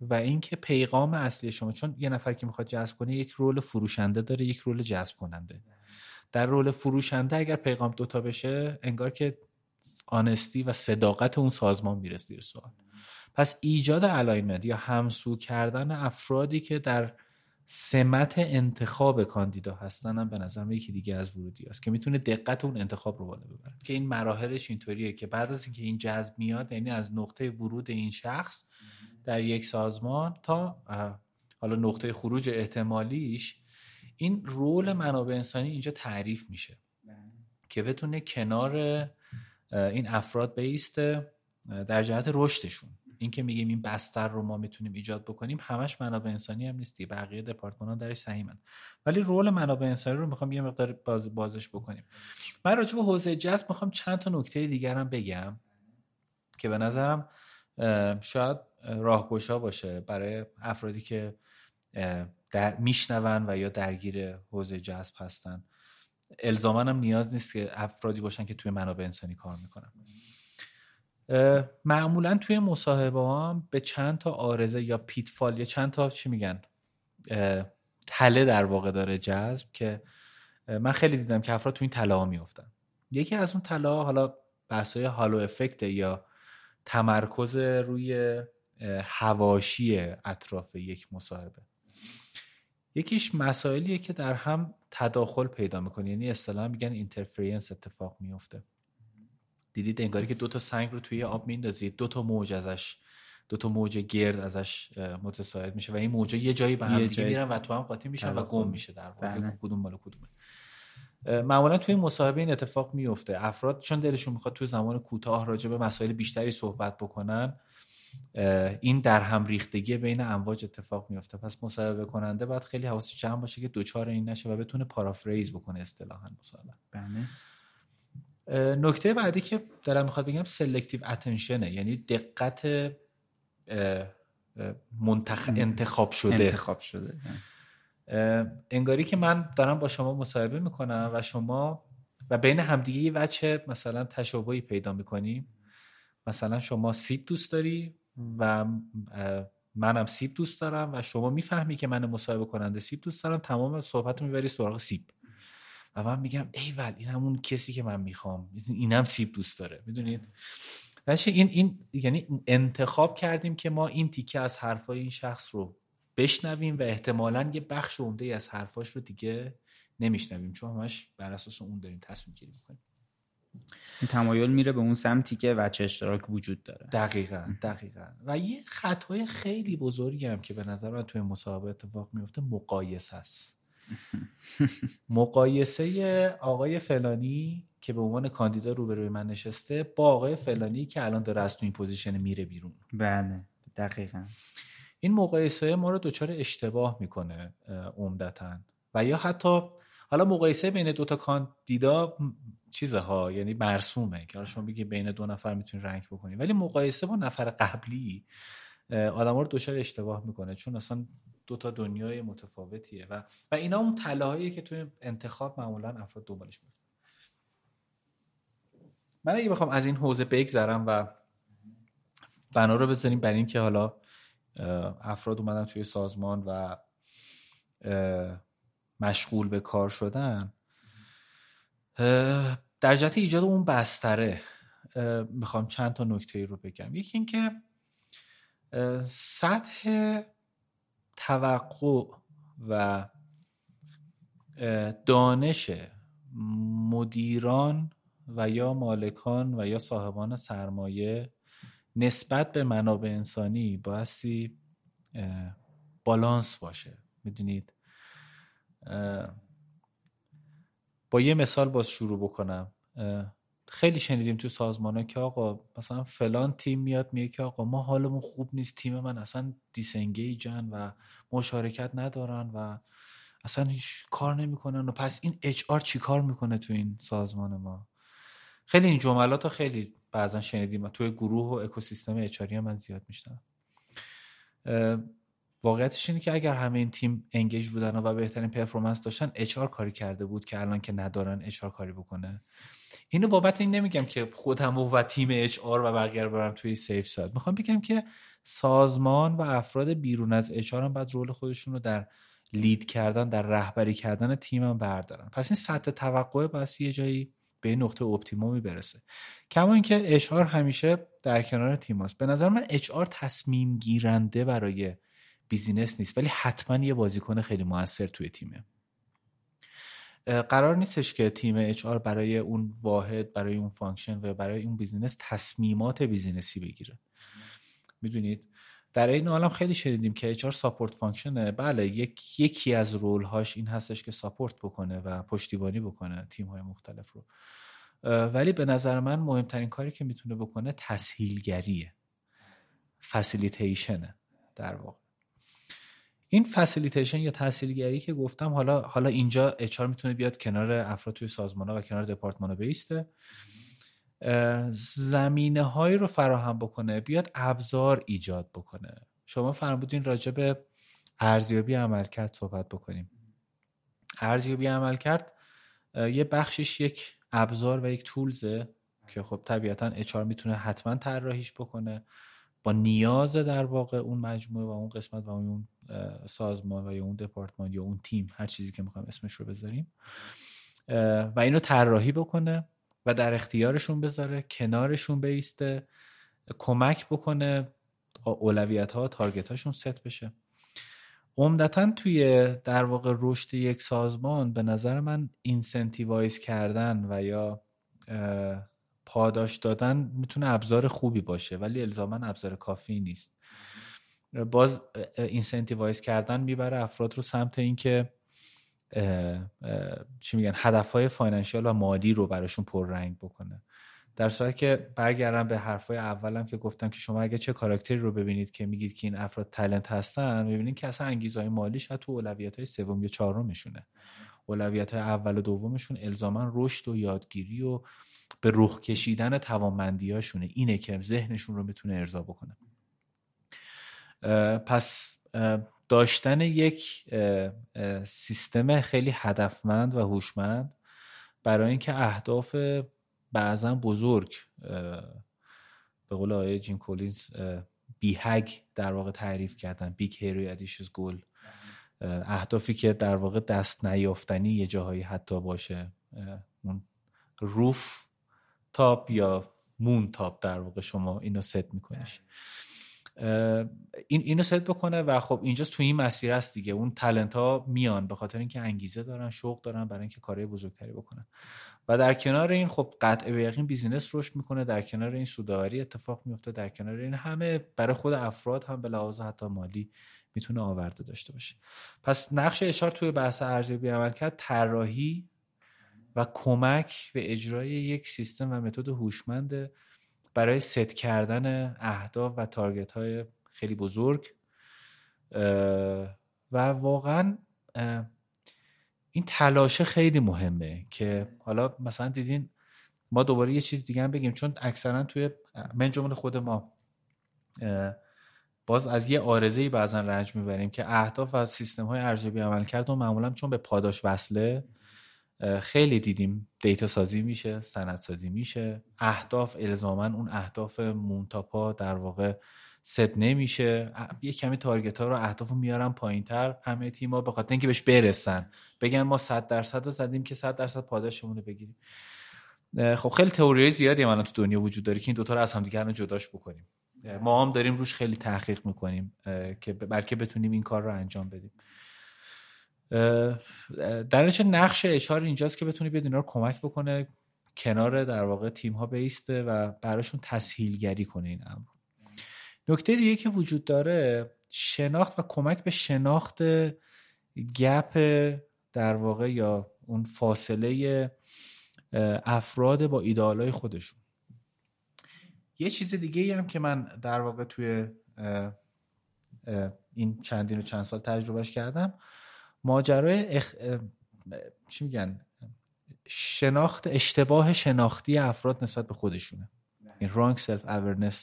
Speaker 2: و اینکه پیغام اصلی شما چون یه نفر که می‌خواد جذب کنه یک رول فروشنده داره یک رول جذب کننده در role فروشنده اگر پیغام دوتا بشه انگار که honesty و صداقت اون سازمان میره زیر سوال. پس ایجاد alignment یا همسو کردن افرادی که در سمت انتخاب کاندیدا هستن هم به نظر یکی دیگه از ورودی است که می‌تونه دقت اون انتخاب رو بالا ببره. که این مراحلش اینطوریه که بعد از اینکه این جذب میاد یعنی از نقطه ورود این شخص در یک سازمان تا حالا نقطه خروج احتمالیش این رول منابع انسانی اینجا تعریف میشه. که بتونه کنار این افراد بیسته در جهت رشدشون. این که میگیم این بستر رو ما می‌تونیم ایجاد بکنیم همش منابع انسانی هم نیستی بقیه دپارتمان ها درش سهیمن ولی رول منابع انسانی رو می‌خوام یه مقدار باز بازش بکنیم. من راجع به حوزه جذب می‌خوام چند تا نکته دیگرم بگم که به نظرم شاید راهگشا باشه برای افرادی که در میشنون و یا درگیر حوزه جذب هستن. الزاما هم نیاز نیست که افرادی باشن که توی منابع انسانی کار می‌کنن. معمولا توی مصاحبه هم به چند تا آرزه یا پیتفال یا چند تا چی میگن تله در واقع داره جذب که من خیلی دیدم که افراد توی این تله ها میفتن یکی از اون تله ها حالا بحثای هالو افکت یا تمرکز روی هواشی اطراف یک مصاحبه. یکیش مسائلیه که در هم تداخل پیدا می‌کنه. یعنی اصطلاحا میگن اینترفرنس اتفاق میفته دیدید انگاری که دو تا سنگ رو توی آب میندازید دو تا موج ازش دو تا موج گرد ازش متساعد میشه و این موجا یه جایی به هم دیگه میرن و تو هم قاطی میشن و گم میشه در واقع. بله. کدوم مال کدومه. معمولا توی مصاحبه این اتفاق میفته افراد چون دلشون می‌خواد توی زمان کوتاه راجع به مسائل بیشتری صحبت بکنن این در هم ریختگی بین امواج اتفاق میفته پس مصاحبه کننده باید خیلی حواسش جمع باشه که دوچار این نشه و بتونه پارافریز بکنه اصطلاحا مصاحبه.
Speaker 3: بله.
Speaker 2: نکته بعدی که دارم می‌خواد بگم سلکتیو اتنشنه یعنی دقت منتخ... انتخاب شده.
Speaker 3: انتخاب شده.
Speaker 2: انگاری که من دارم با شما مصاحبه می‌کنم و شما و بین همدیگه یه وجه مثلا تشابهی پیدا می‌کنیم. مثلا شما سیب دوست داری و منم سیب دوست دارم و شما می‌فهمی که من مصاحبه کننده سیب دوست دارم. تمام صحبت می‌بری سراغ سیب. و من میگم ایول این همون کسی که من می‌خوام. اینم سیب دوست داره. می‌دونید؟ این این یعنی انتخاب کردیم که ما این تیکه از حرفای این شخص رو بشنویم و احتمالا یه بخش عمده از حرفاش رو دیگه نمیشنویم. چون همش بر اساس اون داریم تصمیم گیری می‌کنیم.
Speaker 3: این تمایل میره به اون سمتی که وجه اشتراک وجود داره.
Speaker 2: دقیقا دقیقا. و یه خطای خیلی بزرگی هم که به نظر من توی مصاحبه اتفاق میفته مقایسه هست مقایسه آقای فلانی که به عنوان کاندیدا روبروی من نشسته با آقای فلانی که الان داره از تو این position میره بیرون.
Speaker 3: بله دقیقا.
Speaker 2: این مقایسه ما رو دچار اشتباه می‌کنه عمدتا. و یا حتی حالا مقایسه بین دوتا کاندیدا چیزه ها یعنی مرسومه که شما بگی بین دو نفر می‌تونی رنگ بکنی. ولی مقایسه با نفر قبلی آدم رو دچار اشتباه می‌کنه چون اصلا دو تا دنیای متفاوتیه و و اینا اون تلاهایی که توی انتخاب معمولا افراد دنبالش میفتن من اگه بخوام از این حوزه بگذرم و بنا رو بذاریم بر این که حالا افراد اومدن توی سازمان و مشغول به کار شدن. در جهت ایجاد اون بستره می‌خوام چند تا نکته رو بگم. یکی اینکه سطح توقع و دانش مدیران و یا مالکان و یا صاحبان سرمایه نسبت به منابع انسانی بایستی بالانس باشه. می‌دونید؟ با یه مثال باز شروع بکنم. خیلی شنیدیم تو سازمان ها که آقا مثلا فلان تیم میاد میگه که آقا ما حالمون خوب نیست تیم من اصلا دیسنگیجن و مشارکت ندارن و اصلا هیچ کار نمی‌کنن. و پس این HR چی کار می‌کنه تو این سازمان ما؟ خیلی این جملات رو خیلی بعضا شنیدیم. توی گروه و اکوسیستم HR من زیاد می‌شنوم واقعیتش اینه که اگر همه این تیم engage بودن و بهترین performance داشتن HR کاری کرده بود که الان که ندارن HR کاری بکنه. اینو بابت این نمیگم که خودم و تیم HR و بقیه رو برم توی safe side می‌خوام بگم که سازمان و افراد بیرون از HR هم باید role خودشون رو در lead کردن در رهبری کردن تیم هم بردارن. پس این سطح توقع باید یه جایی به این نقطه optimum ی برسه. کما اینکه HR همیشه در کنار تیم هست. به نظر من HR تصمیم گیرنده برای business نیست ولی حتما یه بازیکن خیلی موثر توی تیمه. قرار نیستش که تیم HR برای اون واحد برای اون function و برای اون business تصمیمات business ی بگیره. می‌دونید؟ در این عالم خیلی شنیدیم که HR support function ه. بله یک یکی از role هاش این هستش که support بکنه و پشتیبانی بکنه تیم های مختلف رو. ولی به نظر من مهمترین کاری که می‌تونه بکنه تسهیلگریه. facilitation ه در واقع. این facilitation یا تسهیلگری که گفتم حالا حالا اینجا HR می‌تونه بیاد کنار افراد توی سازمان ها و کنار دپارتمان ها بایسته. زمینه هایی رو فراهم بکنه بیاد ابزار ایجاد بکنه. شما فرمودین راجع به ارزیابی عملکرد صحبت بکنیم. ارزیابی عملکرد یه بخشش یک ابزار و یک تولزه که خب طبیعتا اچ می‌تونه حتما طراحیش بکنه. با نیاز در واقع اون مجموعه و اون قسمت و اون سازمان و یا اون دپارتمان یا اون تیم هر چیزی که می‌خوایم اسمش رو بذاریم و اینو طراحی بکنه و در اختیارشون بذاره کنارشون بایسته کمک بکنه اولویت ها target هاشون ست بشه. عمدتا توی در واقع رشد یک سازمان به نظر من incentivize کردن و یا پاداش دادن می‌تونه ابزار خوبی باشه ولی الزاما ابزار کافی نیست. باز incentivize کردن می‌بره افراد رو سمت اینکه چی میگن هدف های فاینانشیال و مالی رو براشون پررنگ بکنه. در صورتی که برگردم به حرفای اولم که گفتم که شما اگه چه کاراکتری رو ببینید که میگید که این افراد تلنت هستن می‌بینید که اصلا انگیزه های مالیش تو اولویت های سوم یا چهارمشونه. اولویت های اول و دومشون الزاما رشد و یادگیری و به رخ کشیدن توانمندی هاشونه اینه که ذهنشون رو می‌تونه ارضا بکنه. پس داشتن یک سیستم خیلی هدفمند و هوشمند برای اینکه اهداف بعضا بزرگ به قول آقای جیم کولینز BHAG در واقع تعریف کردن. Big Hairy Audacious Goal اهدافی که در واقع دست نیافتنی یه جاهایی حتی باشه. اون roof top یا moon top در واقع شما اینو ست میکنیش. این اینو ست بکنه و خب اینجا تو این مسیر است دیگه. اون talent ها میان به خاطر اینکه انگیزه دارن شوق دارن برای اینکه کارهای بزرگتری بکنن. و در کنار این خب قطع به یقین business رشد می‌کنه در کنار این سودآوری اتفاق میفته در کنار این همه برای خود افراد هم به لحاظ حتی مالی می‌تونه آورده داشته باشه. پس نقش HR توی بحث ارزیابی عملکرد طراحی و کمک به اجرای یک سیستم و متد هوشمند برای ست کردن اهداف و تارگت های خیلی بزرگ. و واقعا این تلاشه خیلی مهمه که حالا مثلا دیدین ما دوباره یه چیز دیگه هم بگیم. چون اکثرا توی من جمله خود ما باز از یه آرزه بعضا رنج می‌بریم که اهداف و سیستم های ارزیابی عمل کرد و معمولا چون به پاداش وصله خیلی دیدیم دیتا سازی میشه سند سازی میشه. اهداف الزاما اون اهداف مونتاپا در واقع ست نمیشه. یه کمی تارگت ها رو اهداف رو میارن پایین تر همه تیما به خاطر اینکه بهش برسن بگن ما 100 درصد رو زدیم که 100 درصد پاداشمون رو بگیریم. خب خیلی تئوری زیادی من تو دنیا وجود داره که این دوتا رو از همدیگه جداش بکنیم. ما هم داریم روش خیلی تحقیق می‌کنیم که بلکه بتونیم این کار رو انجام بدیم. در نقش اشار اینجاست که بیاد اینا رو کمک بکنه کنار در واقع تیم ها بیسته و براشون تسهیلگری کنه این امر. نکته دیگه که وجود داره شناخت و کمک به شناخت گپ در واقع یا اون فاصله افراد با ایدئالای خودشون. یه چیز دیگه هم که من در واقع توی این چندین و چند سال تجربهش کردم. ماجرای اخ... چی میگن؟ شناخت اشتباه شناختی افراد نسبت به خودشونه. این wrong self awareness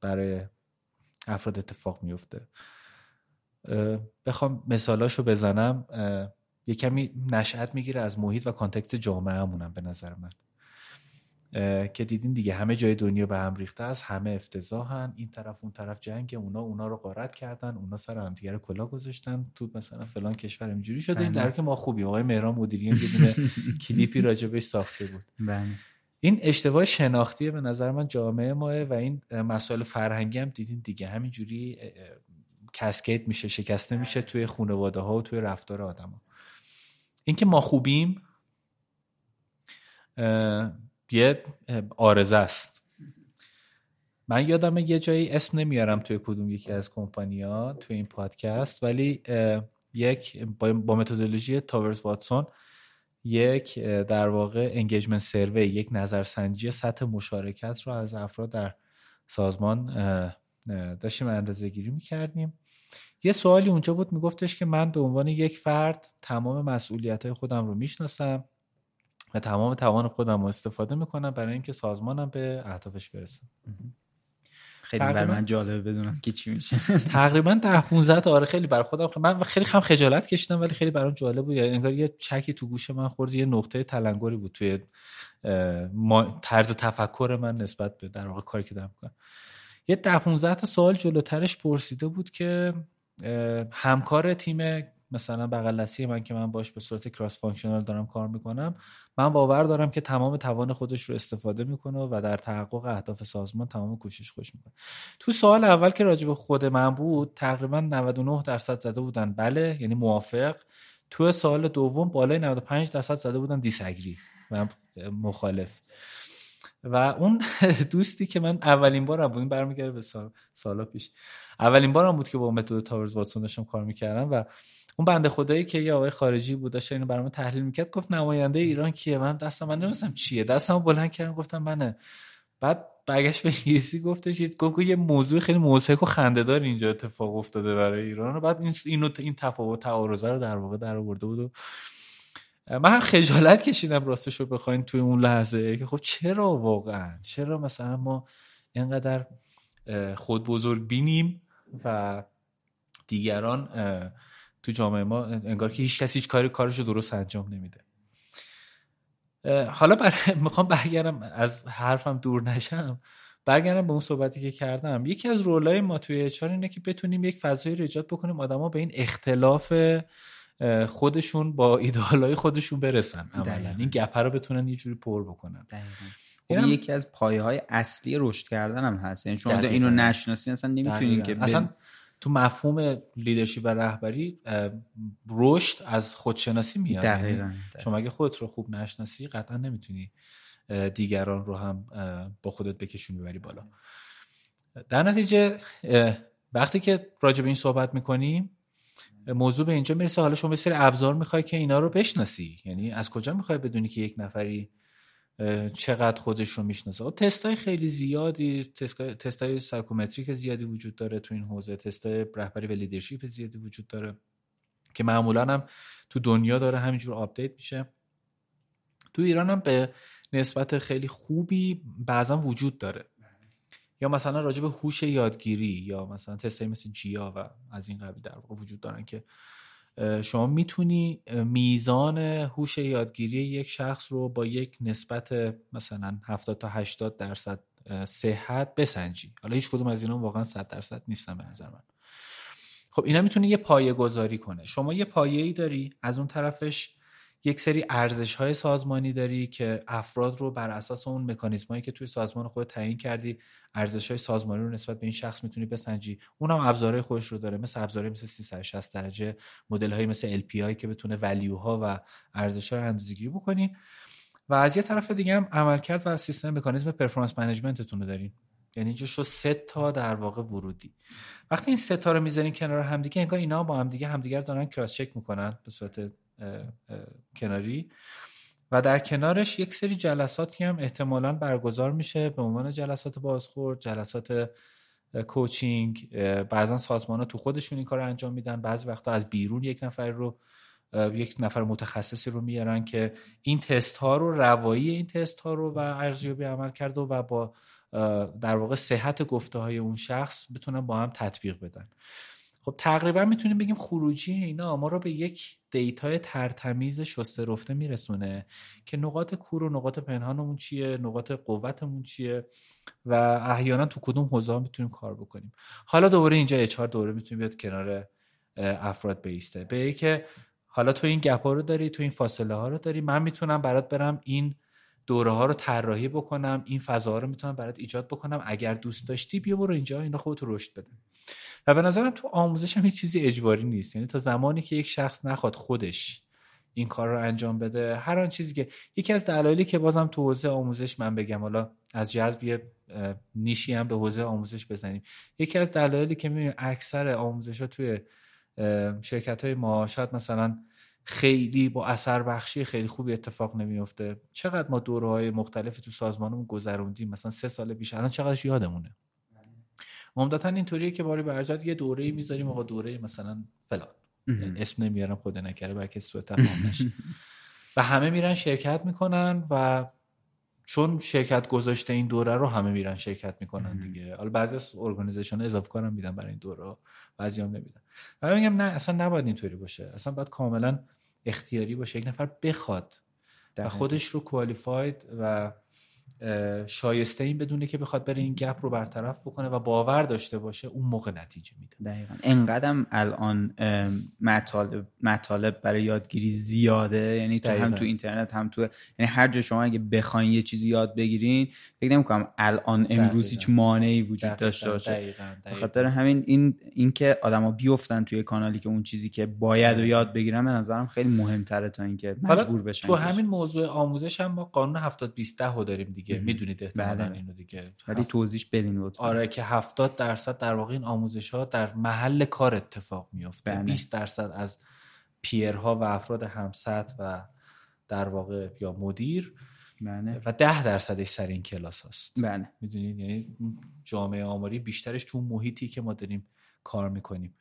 Speaker 2: برای افراد اتفاق میفته بخوام مثالاشو بزنم. یه کمی نشأت می‌گیره از محیط و کانتکست جامعه همونم به نظر من. که دیدین دیگه همه جای دنیا به هم ریخته است همه افتضاحن. این طرف اون طرف جنگ اونا اونا رو غارت کردن اونا سر هم دیگه کلا گذاشتن. تو مثلا فلان کشور اینجوری شده این در که ما خوبی آقای مهران مدیریان یه کلیپی راجبش ساخته بود.
Speaker 3: بله.
Speaker 2: این اشتباه شناختی به نظر من جامعه ماه و این مسائل فرهنگی هم دیدین دیگه. همینجوری کسکیت میشه شکسته میشه توی خانواده ها و توی رفتار آدم ها. اینکه ما خوبیم یه آرزه است. من یادم یه جایی اسم نمیارم توی کدوم یکی از کمپانیا توی این پادکست ولی یک با متدولوژی تاورز واتسون یک در واقع انگیجمنت سروی یک نظرسنجی سطح مشارکت رو از افراد در سازمان داشتیم اندازه گیری می‌کردیم. یه سوالی اونجا بود میگفتش که من به عنوان یک فرد تمام مسئولیت های خودم رو می‌شناسم. و تمام توان خودم رو استفاده می‌کنم برای اینکه سازمانم به اهدافش برسه.
Speaker 3: خیلی برای من جالبه بدونم که چی میشه.
Speaker 2: تقریبا ده 15 آره خیلی بر خودم من خیلی خم خجالت کشیدم ولی خیلی برام جالب بود. یعنی انگار یه چکی تو گوش من خورد یه نقطه تلنگری بود توی طرز تفکر من نسبت به در واقع کاری که دارم می‌کنم. یه ده 15 تا سوال جلوترش پرسیده بود که همکار تیم مثلا بغل من که من باهاش به صورت cross functional دارم کار می‌کنم من باور دارم که تمام توان خودش رو استفاده می‌کنه و در تحقق اهداف سازمان تمام کوشش خودش می‌کنه. تو سوال اول که راجع به خود من بود تقریبا 99 درصد زده بودن. بله یعنی موافق. تو سوال دوم بالای 95 درصد زده بودن disagree و مخالف. و اون دوستی که من اولین بارم بود این برمیگرده به سال سالا پیش. اولین بارم بود که با متد تاورز واتسون داشتم کار می‌کردم و اون بنده خدایی که یه آقای خارجی بود داشت اینو برام تحلیل می‌کرد گفت نماینده ایران کیه؟ من دستم من نمیستم چیه. دستم بلند کردم گفتم منه بعد برگشت به انگلیسی گفتش گفت یه موضوع خیلی موضوع و خندهدار اینجا اتفاق افتاده برای ایران و بعد این اینو این تفاوت تعارضه رو در واقع در آورده بود و من هم خجالت کشیدم راستش رو بخواین توی اون لحظه که خب چرا واقعا؟ چرا مثلا ما اینقدر خود بزرگ بینیم و دیگران تو جامعه ما انگار که هیچ کسی هیچ کاری کارش رو درست انجام نمیده. حالا بر... می‌خوام برگردم از حرفم دور نشم. برگردم به اون صحبتی که کردم. یکی از رولای ما توی اچار اینه که بتونیم یک فضایی رو ایجاد بکنیم آدما به این اختلاف خودشون با ایدئالای خودشون برسن عملا. این گپه رو بتونن یه جوری پر بکنن.
Speaker 3: این یکی از پایه های اصلی رشد کردن هم هست. یعنی شما اینو نشناسی اصلا نمی‌تونین که
Speaker 2: اصلا تو مفهوم لیدرشپ و رهبری رشد از خودشناسی میاد. یعنی شما اگه خودت رو خوب نشناسی قطعا نمی‌تونی دیگران رو هم با خودت بکشون ببری بالا. در نتیجه وقتی که راجع به این صحبت می‌کنیم موضوع به اینجا می‌رسه. حالا شما سری ابزار می‌خوای که اینا رو بشناسی. یعنی از کجا می‌خوای بدونی که یک نفری چقدر خودش رو می‌شناسه. تست های خیلی زیادی تست های psychometric زیادی وجود داره تو این حوزه. تست رهبری و leadership زیادی وجود داره که معمولا هم تو دنیا داره همینجور update میشه. تو ایران هم به نسبت خیلی خوبی بعضا وجود داره. یا مثلا راجع به هوش یادگیری یا مثلا تست مثل جیا و از این قبیل در واقع وجود دارن که شما می‌تونی میزان هوش یادگیری یک شخص رو با یک نسبت مثلا 70 تا 80 درصد صحت بسنجی. حالا هیچ کدوم از اینا واقعا 100 درصد نیستن به نظر من. خب اینا می‌تونه یه پایه گذاری کنه شما یه پایه ای داری از اون طرفش یک سری ارزش های سازمانی داری که افراد رو بر اساس اون مکانیزم که توی سازمان خود تعیین کردی ارزش های سازمانی رو نسبت به این شخص می‌تونی بسنجی. اونم ابزارهای خودش رو داره مثل ابزارهای مثل 360 درجه مدل های مثل LPI که بتونه ولیو ها و ارزش ها رو اندازه‌گیری بکنی. و از یه طرف دیگه هم عملکرد و سیستم مکانیزم پرفورمنس منیجمنتتون رو دارین. یعنی اینجا شو سه تا در واقع ورودی. وقتی این سه تا رو می‌ذارین کنار همدیگه انگار اینا با همدیگه همدیگر دارن کراس چک می‌کنن به صورت کناری. و در کنارش یک سری جلساتی هم احتمالا برگزار میشه به عنوان جلسات بازخورد جلسات coaching. بعضا سازمان ها تو خودشون این کار انجام میدن. بعضی وقتا از بیرون یک نفر رو یک نفر متخصصی رو میارن که این تست ها رو روایی این تست ها رو و ارزیابی عمل کرده و با در واقع صحت گفته های اون شخص بتونن با هم تطبیق بدن. خب تقریبا می‌تونیم بگیم خروجی اینا ما رو به یک data ی ترتمیز شسته رفته میرسونه که نقاط کور و نقاط پنهانمون چیه نقاط قوتمون چیه و احیانا تو کدوم حوزه می‌تونیم کار بکنیم. حالا دوباره اینجا اچ دوره می‌تونیم بیاد کنار افراد بیسته. به که حالا تو این گپ ها رو داری تو این فاصله ها رو داری من می‌تونم برات برم این دوره ها رو طراحی بکنم این فضاها رو می‌تونم برات ایجاد بکنم. اگر دوست داشتی بیا برو اینجا اینا خودت رشد بده. و به نظرم تو آموزش هم هیچ چیزی اجباری نیست. یعنی تا زمانی که یک شخص نخواد خودش این کار رو انجام بده هر آن چیزی که یکی از دلایلی که بازم تو حوزه آموزش من بگم حالا از جذب نیشی هم به حوزه آموزش بزنیم. یکی از دلایلی که می‌بینیم اکثر آموزش ها توی شرکت های ما شاید مثلا خیلی با اثر بخشی خیلی خوبی اتفاق نمیفته چقدر ما دوره های مختلف تو سازمانمون گذروندیم. مثلا سه سال پیش الان چقدر یادمونه. عمدتا اینطوریه که باری برجات یه دوره می‌ذاریم آقا دوره مثلا فلان. اسم نمیارم خدا نکره برکه سوء تفاهم نشه و همه میرن شرکت می‌کنن و چون شرکت گذاشته این دوره رو همه میرن شرکت می‌کنن دیگه. حالا بعضی از ارگانیزیشن اضافه کارم میدن برای این دوره بعضی هم نمیدن. و میگم نه اصلا نباید اینطوری باشه. اصلا باید کاملا اختیاری باشه. یک نفر بخواد و خودش رو کوالیفاید و شایسته این بدونه که بخواد بره این گپ رو برطرف بکنه و باور داشته باشه اون موقع نتیجه میده.
Speaker 3: دقیقا. انقدرم الان مطالب, مطالب برای یادگیری زیاده. یعنی تو هم تو اینترنت هم تو یعنی هر جا شما اگه بخواین یه چیزی یاد بگیرین فکر نمی‌کنم الان امروز هیچ مانعی وجود داشته باشه. خاطر همین این اینکه آدما بیفتن توی کانالی که اون چیزی که باید و یاد بگیرن به نظرم خیلی مهمتره تا اینکه مجبور بشن
Speaker 2: تو همین موضوع آموزش هم ما قانون 70 20 10 داریم دیگه. می‌دونید احتمالاً
Speaker 3: بله.
Speaker 2: اینو دیگه.
Speaker 3: ولی توضیح بدین لطفا.
Speaker 2: آره که 70 درصد در واقع این آموزش ها در محل کار اتفاق میفته
Speaker 3: بله.
Speaker 2: 20 درصد از پیرها و افراد همسط و در واقع یا مدیر
Speaker 3: بله.
Speaker 2: و 10 درصدش سر این کلاس هست
Speaker 3: بله.
Speaker 2: می‌دونید؟ یعنی جامعه آماری بیشترش تو محیطی که ما داریم کار می‌کنیم.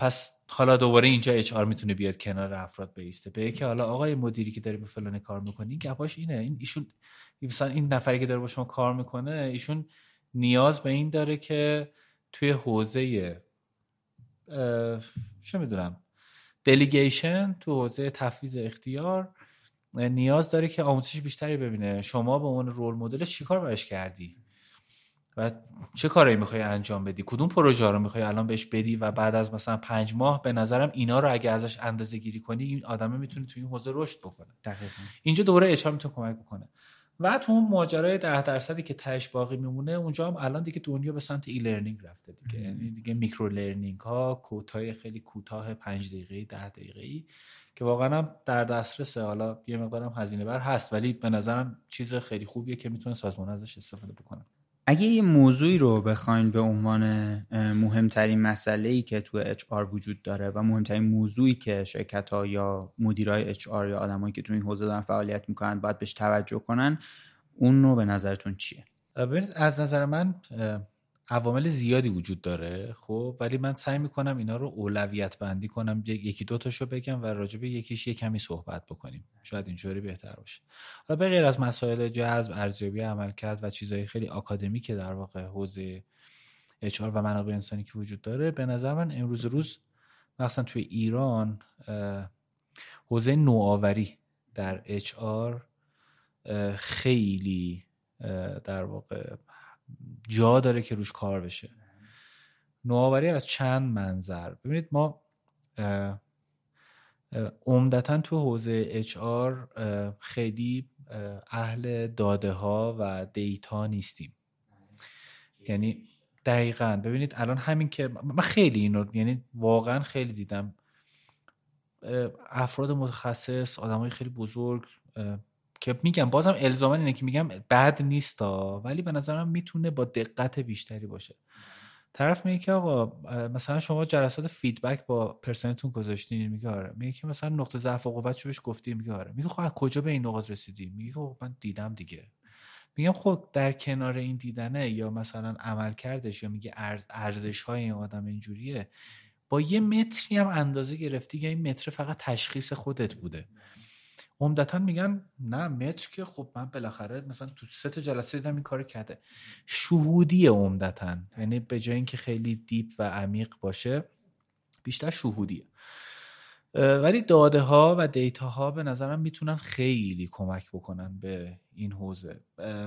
Speaker 2: پس حالا دوباره اینجا اچ آر می‌تونه بیاد کنار افراد بیسته. به که حالا آقای مدیری که داری به فلان کار می‌کنی گپاش اینه. این ایشون مثلا این نفری که داره با شما کار می‌کنه ایشون نیاز به این داره که توی حوزه چه می‌دونم دلیگیشن تو حوزه تفویض اختیار نیاز داره که آموزش بیشتری ببینه. شما به عنوان رول مدل چیکار براش کردی؟ و چه کارایی می‌خوای انجام بدی؟ کدوم پروژه رو می‌خوای الان بهش بدی و بعد از مثلا پنج ماه به نظرم اینا رو اگه ازش اندازه گیری کنی این آدمه می‌تونه توی این حوزه رشد بکنه.
Speaker 3: دقیقاً.
Speaker 2: اینجا دوباره اچ می‌تونه کمک بکنه. و تو اون ماجرای ده درصدی که تهش باقی میمونه اونجا هم الان دیگه دنیا به سمت e-learning رفته دیگه. یعنی دیگه micro learning ها کوتاه خیلی کوتاه 5 دقیقه‌ای 10 دقیقه‌ای که واقعا هم در دسترس حالا یه مقدارم هزینه بر هست ولی به نظرم چیز خیلی خوبیه که می‌تونه سازمان ازش استفاده بکنه.
Speaker 3: اگه یه موضوعی رو بخواین به عنوان مهمترین مسئله ای که تو HR وجود داره و مهمترین موضوعی که شرکت ها یا مدیرای HR یا آدمایی که تو این حوزه دارن فعالیت می‌کنن باید بهش توجه کنن اون رو به نظرتون چیه؟
Speaker 2: از نظر من عوامل زیادی وجود داره خب؟ ولی من سعی می‌کنم اینا رو اولویت بندی کنم یکی دو تاشو بگم و راجع به یکیش یک کمی صحبت بکنیم. شاید اینجوری بهتر باشه. حالا به غیر از مسائل جذب ارزیابی عمل کرد و چیزهای خیلی آکادمی که در واقع حوزه اچ و منابع انسانی که وجود داره به نظر من امروز روز مثلا توی ایران حوزه نوآوری در اچ خیلی در واقع جا داره که روش کار بشه. نوآوری از چند منظر. ببینید ما عمدتا تو حوزه اچ خیلی اهل داده ها و دیتا نیستیم. یعنی دقیقا. ببینید الان همین که من خیلی اینو یعنی واقعا خیلی دیدم. افراد متخصص آدمای خیلی بزرگ که میگم بازم الزاما اینه که میگم بد نیستا ولی به نظرم می‌تونه با دقت بیشتری باشه. طرف میگه که آقا مثلا شما جلسات فیدبک با پرسنتون گذاشتین میگه آره. میگه که مثلا نقطه ضعف و قوت بهش گفتی میگه آره. میگه خب کجا به این نقاط رسیدی میگه خب من دیدم دیگه. میگم خب در کنار این دیدنه یا مثلا عمل کردش یا میگه ارز ارزش های این آدم اینجوریه با یه متری هم اندازه گرفتی که این متر فقط تشخیص خودت بوده. عمدتا میگن نه متر که خب من بالاخره مثلا تو سه تا جلسه دیدم این کار کرده. شهودی عمدتا یعنی به جای اینکه خیلی دیپ و عمیق باشه بیشتر شهودیه. ولی داده ها و دیتا ها به نظرم می‌تونن خیلی کمک بکنن به این حوزه.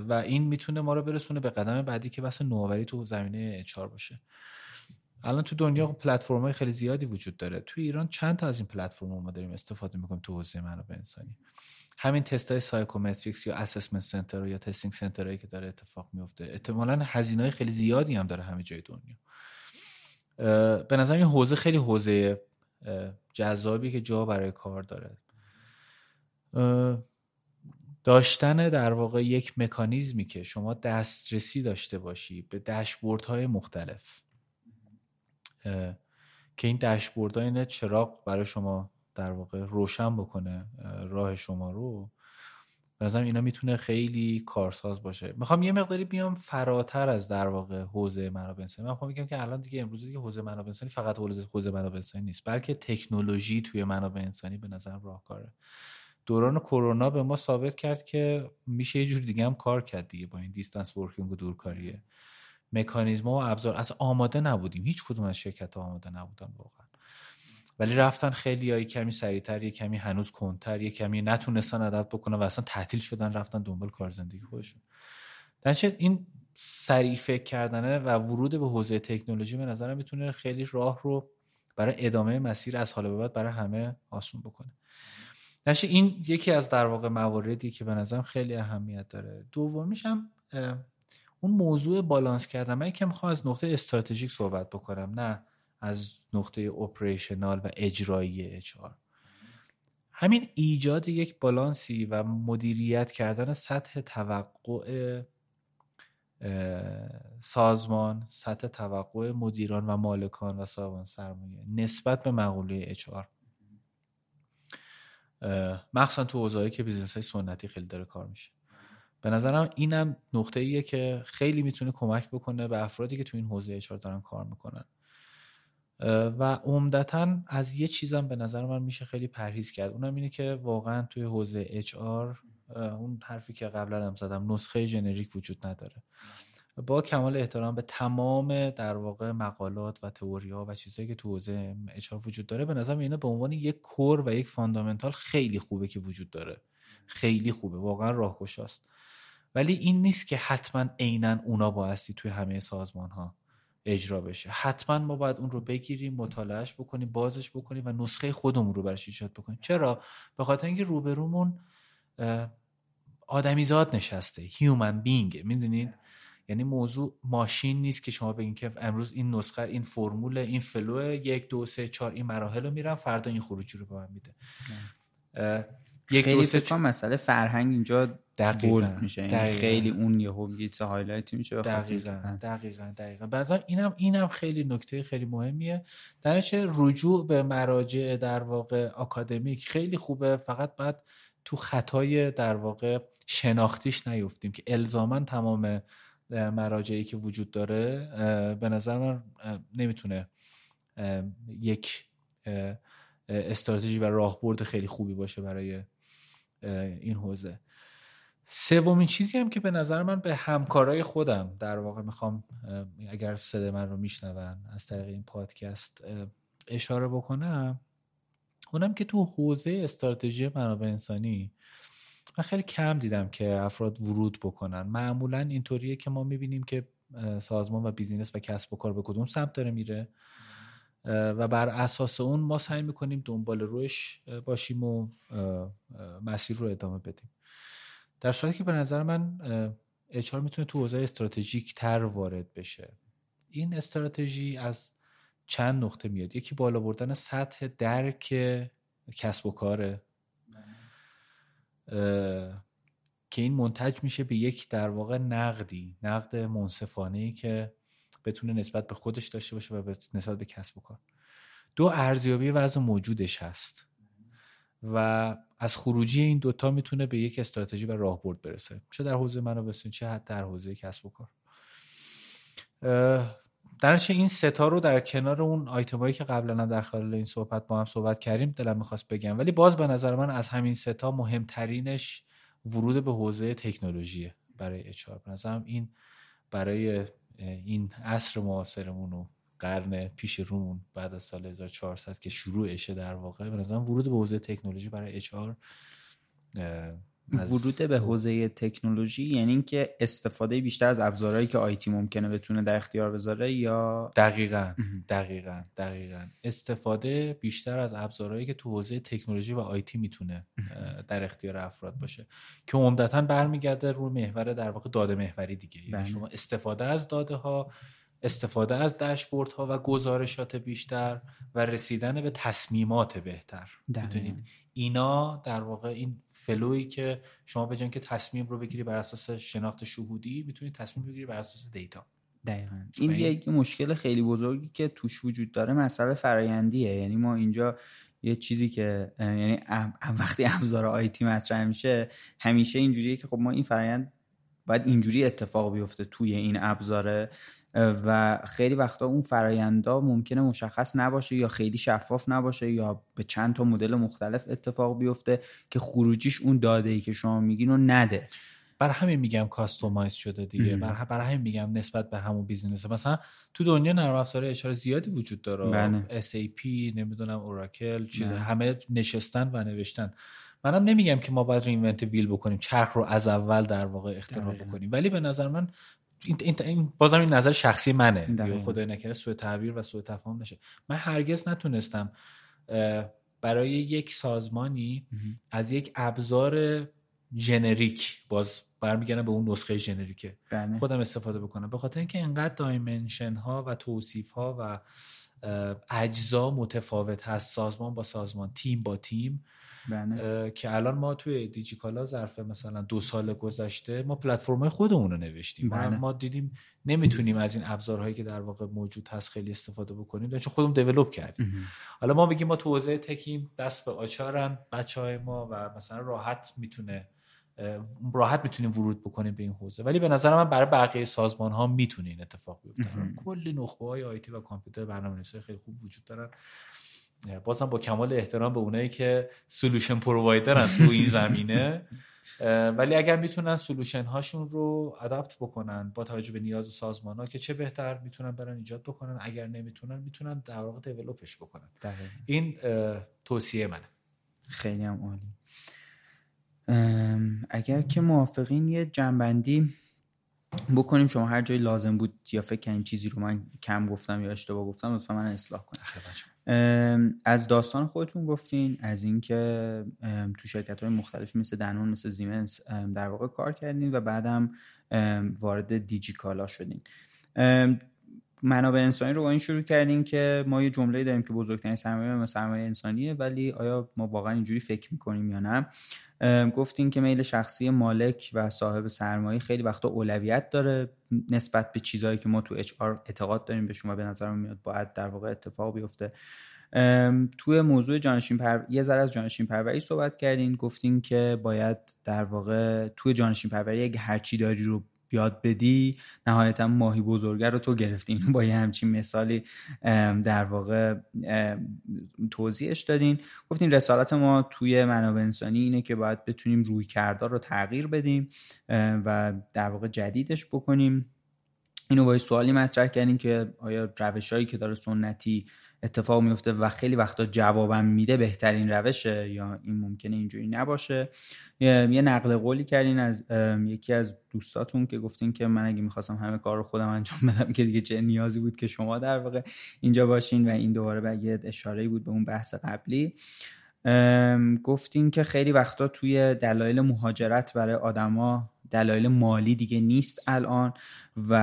Speaker 2: و این می‌تونه ما رو برسونه به قدم بعدی که بحث نوآوری تو زمینه اچار باشه. الان تو دنیا پلتفرم های خیلی زیادی وجود داره. تو ایران چند تا از این پلتفرم ما داریم استفاده می‌کنیم تو حوزه منابع انسانی؟ همین تست های psychometrics یا assessment center یا testing center که داره اتفاق میفته احتمالا هزینه خیلی زیادی هم داره همه جای دنیا. به نظر این حوزه خیلی حوزه جذابی که جا برای کار داره. داشتن در واقع یک مکانیزمی که شما دسترسی داشته باشی به دشبورد های مختلف. که این دشبورد های چراغ برای شما در واقع روشن بکنه راه شما رو. نظرم اینا می‌تونه خیلی کارساز باشه. می‌خوام یه مقداری بیام فراتر از در واقع حوزه منابع انسانی من میگم که الان دیگه امروز دیگه حوزه منابع انسانی فقط حوزه منابع انسانی نیست بلکه تکنولوژی توی منابع انسانی به نظر راهکاره. دوران کرونا به ما ثابت کرد که میشه یه جور دیگه هم کار کرد دیگه با این دیستنس ورکینگ و دورکاریه. مکانیزم و ابزار. از آماده نبودیم. هیچ کدوم از شرکت آماده نبودن واقعا. ولی رفتن خیلی یا کمی سریعتر یه کمی هنوز کنتر یه کمی نتونستن عدد بکنن و اصلا تعطیل شدن رفتن دنبال کار زندگی خودشون. در این سریع فکر کردنه و ورود به حوزه تکنولوژی به نظرم می‌تونه خیلی راه رو برای ادامه مسیر از حال به بعد برای همه آسون بکنه. نشه این یکی از در واقع مواردی که به نظرم خیلی اهمیت داره. دومیش هم اون موضوع بالانس کردن من که می‌خوام از نقطه استراتژیک صحبت بکنم نه از نقطه operational و اجرایی HR همین ایجاد یک بالانسی و مدیریت کردن سطح توقع سازمان سطح توقع مدیران و مالکان و صاحبان سرمایه نسبت به مقوله HR مخصوصا تو حوزه‌ای که business های سنتی خیلی داره کار میشه. به نظرم اینم نقطه ایه که خیلی می‌تونه کمک بکنه به افرادی که تو این حوزه HR دارن کار می‌کنن. و عمدتا از یه چیزم به نظر من میشه خیلی پرهیز کرد. اونم اینه که واقعا توی حوزه HR اون حرفی که قبلا هم زدم نسخه generic وجود نداره. با کمال احترام به تمام در واقع مقالات و تئوری و چیزهایی که تو حوزه HR وجود داره به نظر اینا به عنوان یک core و یک fundamental خیلی خوبه که وجود داره. خیلی خوبه واقعا راهگشاست. ولی این نیست که حتما عینا اونا بایستی توی همه سازمان ها اجرا بشه. حتما ما باید اون رو بگیریم مطالعهش بکنیم بازش بکنیم و نسخه خودمون رو برش ایجاد بکنیم. چرا؟ به خاطر اینکه روبرومون آدمیزاد نشسته human being می‌دونین یعنی موضوع ماشین نیست که شما بگین که امروز این نسخه این فرمول این flow یک دو سه چهار این مراحل رو میرم فردا این خروجی رو به من میده.
Speaker 3: یک دو مسئله فرهنگ اینجا دقیقا میشه. یعنی دقیقا. خیلی اون یهو یه هایلایت میشه
Speaker 2: دقیقا دقیقا دقیقا. بعضا اینم اینم خیلی نکته خیلی مهمیه. در چه رجوع به مراجع در واقع آکادمیک خیلی خوبه. فقط بعد تو خطای در واقع شناختیش نیفتیم که الزاما تمام مراجعی که وجود داره به نظر من نمی‌تونه یک استراتژی و راهبرد خیلی خوبی باشه برای این حوزه. سومین چیزی هم که به نظر من به همکارای خودم در واقع می‌خوام اگر صدای من رو میشنون از طریق این پادکست اشاره بکنم اونم که تو حوزه استراتژی منابع انسانی من خیلی کم دیدم که افراد ورود بکنن. معمولا اینطوریه که ما می‌بینیم که سازمان و بیزینس و کسب و کار به کدوم سمت داره میره و بر اساس اون ما سعی می‌کنیم دنبال روش باشیم و مسیر رو ادامه بدیم. در صورتی که به نظر من اچار می‌تونه تو حوزه استراتژیک تر وارد بشه. این استراتژی از چند نقطه میاد؟ یکی بالا بردن سطح درک کسب و کاره. که این منتج میشه به یک در واقع نقدی نقد منصفانه ای که بتونه نسبت به خودش داشته باشه و نسبت به کسب و کار. دو ارزیابی وضع موجودش هست. و از خروجی این دوتا می‌تونه به یک استراتژی و راهبرد برسه. چه در حوزه منابع چه حتی در حوزه کسب و کار. در این ستا رو در کنار اون آیتمایی که قبلا هم در خلال این صحبت با هم صحبت کردیم دلم می‌خواست بگم. ولی باز به نظر من از همین ستا مهمترینش ورود به حوزه تکنولوژیه برای اچار به نظرم این برای این عصر معاصرمون و قرن پیش رومون بعد از سال 1400 که شروعشه در واقع به نظرم ورود به حوزه تکنولوژی برای اچار
Speaker 3: ورود به حوزه تکنولوژی یعنی اینکه استفاده بیشتر از ابزارهایی که آیتی ممکنه بتونه در اختیار بذاره یا؟
Speaker 2: دقیقا دقیقا دقیقا. استفاده بیشتر از ابزارهایی که تو حوزه تکنولوژی و آیتی می‌تونه در اختیار افراد باشه. که عمدتا برمیگرده روی محور در واقع داده محوری دیگه. یعنی بله. شما استفاده از داده ها استفاده از داشبورد ها و گزارشات بیشتر و رسیدن به تصمیمات بهتر. اینا در واقع این فلوی که شما به که تصمیم رو بگیری بر اساس شناخت شهودی می‌تونی تصمیم بگیری بر اساس دیتا.
Speaker 3: دقیقا. این یک مشکل خیلی بزرگی که توش وجود داره مسئله فرایندیه. یعنی ما اینجا یه چیزی که یعنی وقتی ابزار IT مطرح میشه همیشه اینجوریه که خب ما این فرایند باید اینجوری اتفاق بیفته توی این ابزاره و خیلی وقتا اون فرایندا ممکنه مشخص نباشه یا خیلی شفاف نباشه یا به چند تا مدل مختلف اتفاق بیفته که خروجیش اون داده ای که شما میگین رو نده.
Speaker 2: برای همین میگم customize شده دیگه. برای برای همین میگم نسبت به همون business مثلا تو دنیا نرم افزار اشاره زیادی وجود داره. بله. SAP نمی‌دونم اوراکل چیز همه نشستن و نوشتن. منم نمیگم که ما باید رینونت ویل بکنیم چرخ رو از اول در واقع اختراع بکنیم. ولی به نظر من این, این بازم این نظر شخصی منه. خدای نکره سوء تعبیر و سوء تفاهم نشه. من هرگز نتونستم برای یک سازمانی از یک ابزار جنریک باز برمیگردم به اون نسخه جنریکه بله. خودم استفاده بکنم. به خاطر اینکه انقدر دایمنشن ها و توصیف ها و اجزا متفاوت هست سازمان با سازمان تیم با تیم بله. که الان ما توی دیجیکالا ظرف مثلا دو سال گذشته ما پلتفرم خودمون رو نوشتیم بله. ما دیدیم نمی‌تونیم از این ابزارهایی که در واقع موجود هست خیلی استفاده بکنیم چون خودمون دیولپ کردیم. حالا ما بگیم ما تو حوزه تکیم دست به آچارن بچه های ما و مثلا راحت می‌تونه راحت می‌تونیم ورود بکنیم به این حوزه. ولی به نظر من برای بقیه سازمان ها می‌تونه این اتفاق بیفته. کلی نخبه های IT و کامپیوتر برنامه‌نویسی خیلی خوب وجود دارن. بازم با کمال احترام به اونایی که solution provider ن تو این زمینه. ولی اگر می‌تونن solution هاشون رو adapt بکنن با توجه به نیاز سازمان ها که چه بهتر می‌تونن برن ایجاد بکنن اگر نمی‌تونن می‌تونن در واقع develop ش بکنن. این توصیه منه.
Speaker 3: خیلی هم عالی. اگر که موافقین یه جمع‌بندی بکنیم شما هر جایی لازم بود یا فکر این چیزی رو من کم گفتم یا اشتباه گفتم لطفا من اصلاح کنم. از داستان خودتون گفتین از اینکه تو شرکت های مختلف مثل دنون مثل زیمنس در واقع کار کردین و بعدم وارد دیجیکالا شدین. منابع انسانی رو با این شروع کردین که ما یه جمله داریم که بزرگترین سرمایه سرمایه انسانیه ولی آیا ما واقعا اینجوری فکر می‌کنیم یا نه؟ گفتین که میل شخصی مالک و صاحب سرمایه خیلی وقتا اولویت داره نسبت به چیزهایی که ما تو اچ اعتقاد داریم به شما به نظر میاد باید در واقع اتفاق بیفته. توی موضوع جانشین پر... یه ذره از جانشین پروری صحبت کردین گفتین که باید در واقع توی جانشین پروری اگه هرچی داری رو یاد بدی نهایتا ماهی بزرگه رو تو گرفتین. با یه همچین مثالی در واقع توضیحش دادین. گفتین رسالت ما توی منابع انسانی اینه که باید بتونیم روی کردار رو تغییر بدیم و در واقع جدیدش بکنیم. اینو با سوالی مطرح کردیم که آیا روش هایی که داره سنتی اتفاق میفته و خیلی وقتا جوابم میده بهترین روشه یا این ممکنه اینجوری نباشه. یه نقل قولی کردین از یکی از دوستاتون که گفتین که من اگه می‌خواستم همه کار رو خودم انجام بدم که دیگه چه نیازی بود که شما در واقع اینجا باشین و این دوباره به اشاره بود به اون بحث قبلی. گفتین که خیلی وقتا توی دلایل مهاجرت برای آدما دلایل مالی دیگه نیست الان و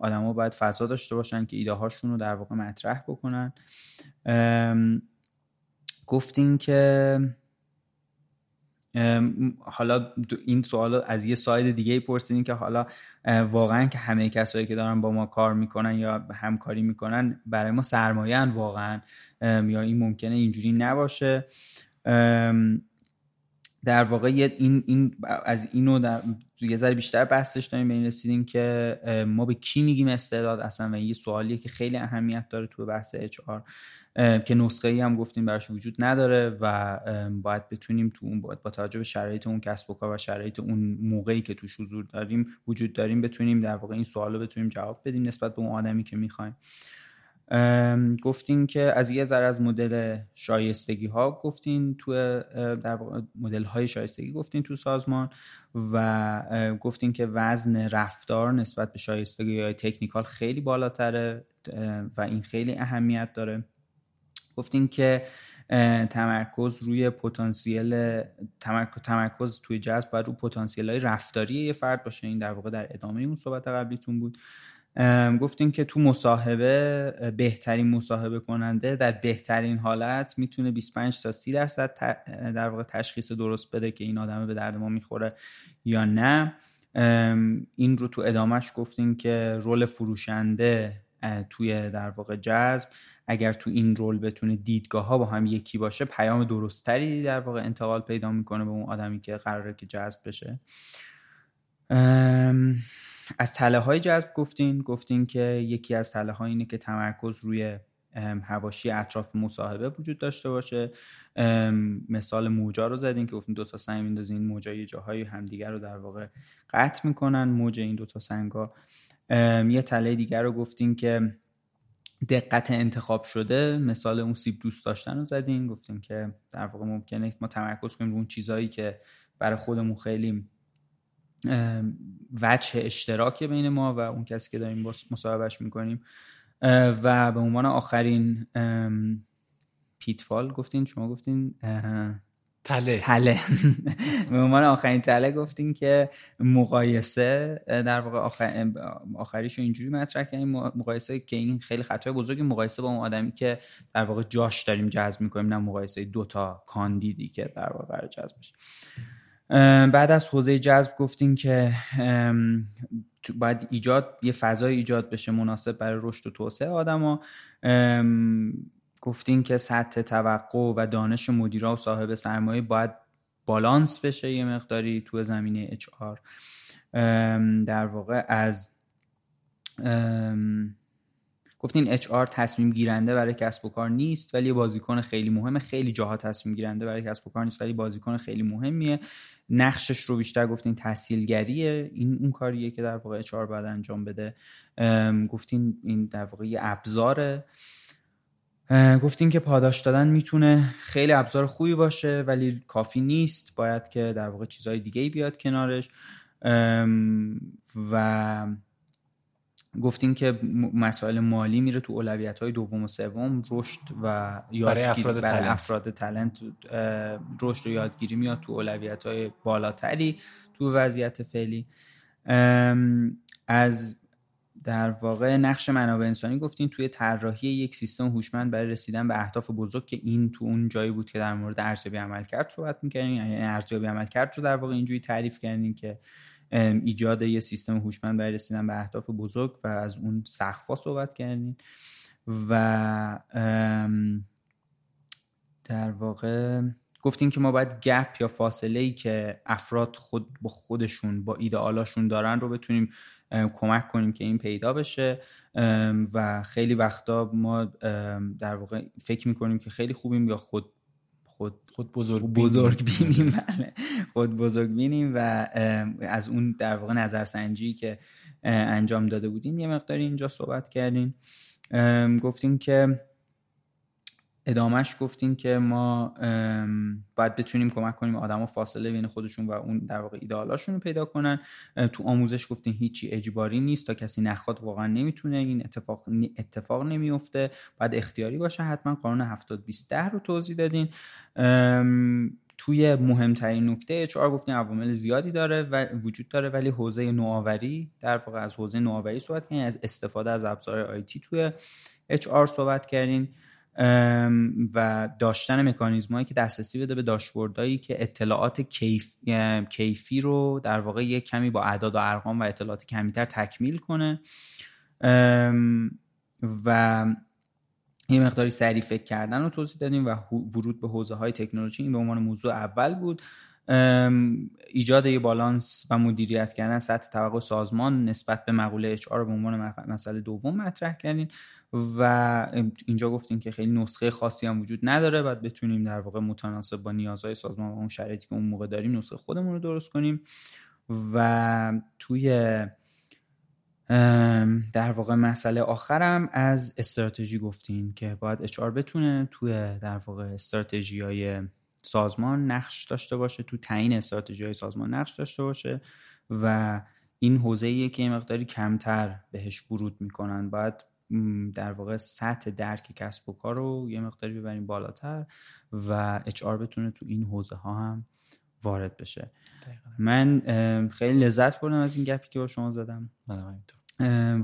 Speaker 3: آدما باید فضا داشته باشن که ایده هاشون رو در واقع مطرح بکنن. گفتین که حالا این سوال از یه ساید دیگه پرسیدین که حالا واقعا که همه کسایی که دارن با ما کار می‌کنن یا همکاری می‌کنن برای ما سرمایه واقعا یا این ممکنه اینجوری نباشه. در واقع این, این از اینو در یه ذره بیشتر بحثش داریم به این رسیدیم که ما به کی میگیم استعداد اصلا و یه سوالیه که خیلی اهمیت داره تو بحث اچ که نسخه ای هم گفتیم براش وجود نداره و باید بتونیم تو اون با توجه به شرایط اون کسب و کار و شرایط اون موقعی که توش حضور داریم وجود داریم بتونیم در واقع این سوال رو بتونیم جواب بدیم نسبت به اون آدمی که می‌خوایم. گفتین که از یه ذره از مدل شایستگی ها گفتین تو در مدل های شایستگی گفتین تو سازمان و گفتین که وزن رفتار نسبت به شایستگی های تکنیکال خیلی بالاتره و این خیلی اهمیت داره. گفتین که تمرکز روی پتانسیل تمرکز, تمرکز توی جذب باید رو پتانسیل های رفتاری یه فرد باشه. این در واقع در ادامه اون صحبت قبلیتون بود. گفتیم که تو مصاحبه بهترین مصاحبه کننده در بهترین حالت می‌تونه 25 تا 30 درصد در واقع تشخیص درست بده که این آدمه به درد ما می‌خوره یا نه. این رو تو ادامهش گفتیم که رول فروشنده توی در واقع جذب اگر تو این رول بتونه دیدگاه ها با هم یکی باشه پیام درستتری در واقع انتقال پیدا می‌کنه به اون آدمی که قراره که جذب بشه. از تله های جذب گفتین گفتین که یکی از تله ها اینه که تمرکز روی هواشی اطراف مصاحبه وجود داشته باشه. مثال موجا رو زدین که گفتین دوتا سنگ میندازین موجا یه جاهای همدیگر رو در واقع قطع می‌کنن موج این دوتا سنگا. یه تله دیگر رو گفتین که دقت انتخاب شده مثال اون سیب دوست داشتن رو زدین گفتیم که در واقع ممکنه ما تمرکز کنیم رو اون چیزهایی که برای خودمون خیلی وجه اشتراک بین ما و اون کسی که داریم مصاحبهش می‌کنیم. و به عنوان آخرین پیتفال گفتین شما گفتین
Speaker 2: تله.
Speaker 3: تله. به عنوان آخرین تله گفتین که مقایسه در واقع آخر... آخریش رو اینجوری مطرح کردیم. مقایسه که این خیلی خطای بزرگی مقایسه با اون آدمی که در واقع جاش داریم جذب می‌کنیم نه مقایسه دوتا کاندیدی که در واقع جذب بشه. بعد از حوزه جذب گفتین که باید ایجاد یه فضای ایجاد بشه مناسب برای رشد و توسعه آدما. گفتین که سطح توقع و دانش مدیرا و صاحب سرمایه باید بالانس بشه یه مقداری تو زمینه اچ در واقع از گفتین اچ آر تصمیم گیرنده برای کسب و کار نیست ولی بازیکن خیلی مهمه خیلی جاها تصمیم گیرنده برای کسب و کار نیست ولی بازیکن خیلی مهمیه. نقشش رو بیشتر گفتین تحصیلگریه. این اون کاریه که در واقع اچ آر باید انجام بده. گفتین این در واقع یه ابزاره. گفتین که پاداش دادن می‌تونه خیلی ابزار خوبی باشه ولی کافی نیست. باید که در واقع چیزهای دیگه بیاد کنارش. و گفتین که مسائل مالی میره تو اولویت های دوم و سوم رشد و
Speaker 2: برای افراد
Speaker 3: برای افراد تلنت رشد و یادگیری میاد تو اولویت های بالاتری تو وضعیت فعلی. از در واقع نقش منابع انسانی گفتین توی طراحی یک سیستم هوشمند برای رسیدن به اهداف بزرگ که این تو اون جایی بود که در مورد ارزیابی عملکرد صحبت می‌کردین. یعنی ارزیابی عملکرد رو در واقع اینجوری تعریف کردین که ایجاد یه سیستم هوشمند برای رسیدن به اهداف بزرگ و از اون سقفا صحبت کردین. و در واقع گفتین که ما باید گپ یا فاصله ای که افراد خود با خودشون با ایدئالاشون دارن رو بتونیم کمک کنیم که این پیدا بشه. و خیلی وقتا ما در واقع فکر می‌کنیم که خیلی خوبیم یا خود خود
Speaker 2: خود بزرگ
Speaker 3: بزرگ بینیم بله. خود بزرگ بینیم و از اون در واقع نظرسنجی که انجام داده بودیم یه مقداری اینجا صحبت کردیم. گفتیم که ادامهش گفتیم که ما باید بتونیم کمک کنیم آدما فاصله بین خودشون و اون در واقع ایدئالاشون رو پیدا کنن. تو آموزش گفتیم هیچی اجباری نیست تا کسی نخواد واقعا نمی‌تونه. این اتفاق اتفاق نمیفته. باید اختیاری باشه حتما. قانون 70 20 رو توضیح دادین. توی مهمترین نکته اچ گفتیم عوامل زیادی داره و وجود داره ولی حوزه نوآوری در واقع از حوزه نوآوری صحبت کردین. از استفاده از ابزار آیتی توی اچ صحبت کردین. و داشتن مکانیزمایی که دسترسی بده به داشبوردهایی که اطلاعات کیف... کیفی رو در واقع یک کمی با اعداد و ارقام و اطلاعات کمیتر تکمیل کنه. و یه مقداری سریع فکر کردن رو توضیح دادیم و ورود به حوزه های تکنولوژی این به عنوان موضوع اول بود. ایجاد یه بالانس و مدیریت کردن سطح توقع سازمان نسبت به مقوله اچ به عنوان مسئله دوم مطرح کردین و اینجا گفتیم که خیلی نسخه خاصی هم وجود نداره. بعد بتونیم در واقع متناسب با نیازهای سازمان و اون شرایطی که اون موقع داریم نسخه خودمون رو درست کنیم. و توی در واقع مسئله آخرم از استراتژی گفتیم که باید اچ بتونه توی در واقع استراتژی های سازمان نقش داشته باشه تو تعیین استراتژی های سازمان نقش داشته باشه و این حوزه که یه مقداری کمتر بهش ورود می‌کنن. باید در واقع سطح درک کسب و کار رو یه مقداری ببریم بالاتر و اچ بتونه تو این حوزه ها هم وارد بشه. من خیلی لذت بردم از این گپی که با شما زدم.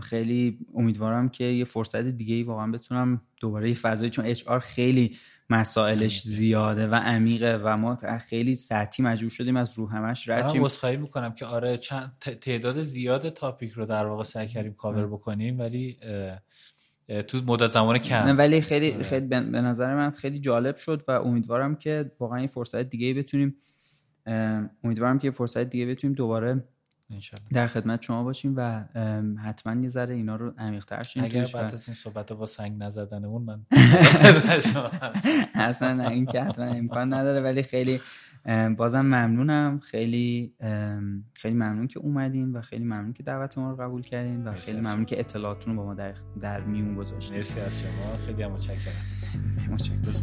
Speaker 3: خیلی امیدوارم که یه فرصت دیگه ای واقعا بتونم دوباره یه فضایی چون اچ خیلی مسائلش زیاده و عمیقه و ما خیلی سطحی مجبور شدیم از رو همش رد
Speaker 2: شیم. مسخایی می‌کنم که آره چند تعداد زیاد تاپیک رو در واقع سعی کردیم کاور بکنیم ولی تو مدت زمان کم.
Speaker 3: ولی خیلی آره. خیلی به نظر من خیلی جالب شد و امیدوارم که واقعا این فرصت دیگه بتونیم امیدوارم که فرصت دیگه بتونیم دوباره در خدمت شما باشیم و حتما یه ذره اینا رو عمیق‌تر شیم
Speaker 2: اگر بعد از این صحبت با سنگ نزدنمون من
Speaker 3: اصلا این که حتما امکان نداره ولی خیلی بازم ممنونم. خیلی خیلی ممنون که اومدین و خیلی ممنون که دعوت ما رو قبول کردین و خیلی ممنون که اطلاعاتتون رو با ما در, در میون گذاشتین.
Speaker 2: مرسی از شما. خیلی متشکرم.
Speaker 3: متشکرم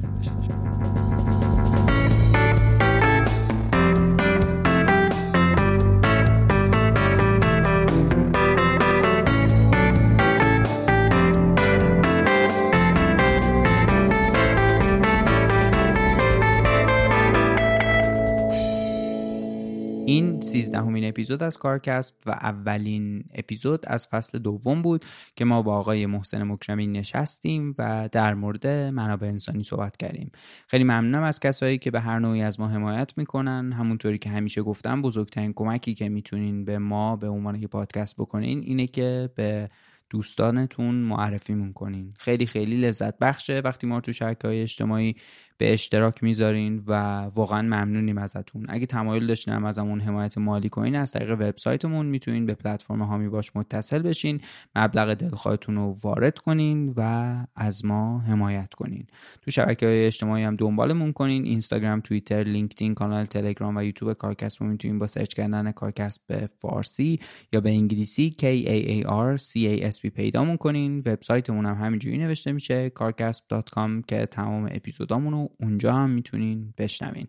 Speaker 3: اپیزود از کارکست و اولین اپیزود از فصل دوم بود که ما با آقای محسن مکرمی نشستیم و در مورد منابع انسانی صحبت کردیم. خیلی ممنونم از کسایی که به هر نوعی از ما حمایت می‌کنن. همونطوری که همیشه گفتم بزرگترین کمکی که می‌تونین به ما به عنوان که پادکست بکنین اینه که به دوستانتون معرفی کنین. خیلی خیلی لذت بخشه. وقتی ما تو شبکه های اجتماعی به اشتراک می‌ذارین و واقعا ممنونیم ازتون. اگه تمایل داشتین هم ازمون حمایت مالی کنین از طریق وبسایتمون می‌تونین به پلتفرم هامی باش متصل بشین مبلغ دلخواهتون رو وارد کنین و از ما حمایت کنین. تو شبکه های اجتماعی هم دنبالمون کنین اینستاگرام توییتر لینکدین کانال تلگرام و یوتیوب کارکست رو می‌تونین با سرچ کردن کارکست به فارسی یا به انگلیسی K A A R C A S P پیدامون کنین. وبسایتمون هم همینجوری نوشته میشه carcast.com که تمام اپیزودامون اونجا هم می‌تونین بشنوین.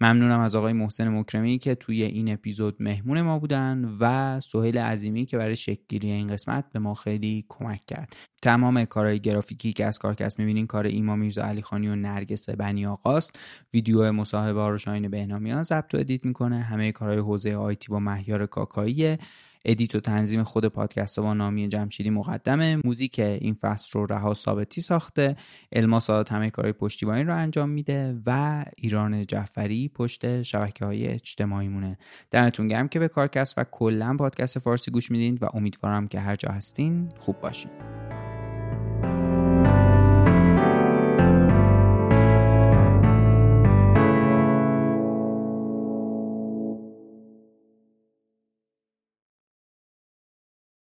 Speaker 3: ممنونم از آقای محسن مکرمی که توی این اپیزود مهمون ما بودن و سهیل عظیمی که برای شکل‌گیری این قسمت به ما خیلی کمک کرد. تمام کارهای گرافیکی که از کارکست می‌بینین کار ایما میرزا علی خانی و نرگس بنی آقاست. ویدیو مصاحبه ها رو شاین بهنامیان ضبط و edit می‌کنه. همه کارهای حوزه IT با مهیار کاکایی. edit و تنظیم خود پادکست با نامی جمشیدی مقدمه. موزیک این فصل رو رها ثابتی ساخته. الما سادات همه کارهای پشتیبانی رو انجام میده و ایران جعفری پشت شبکه های اجتماعی مونه دمتون گرم که به کارکست و کلا پادکست فارسی گوش میدین و امیدوارم که هر جا هستین خوب باشین.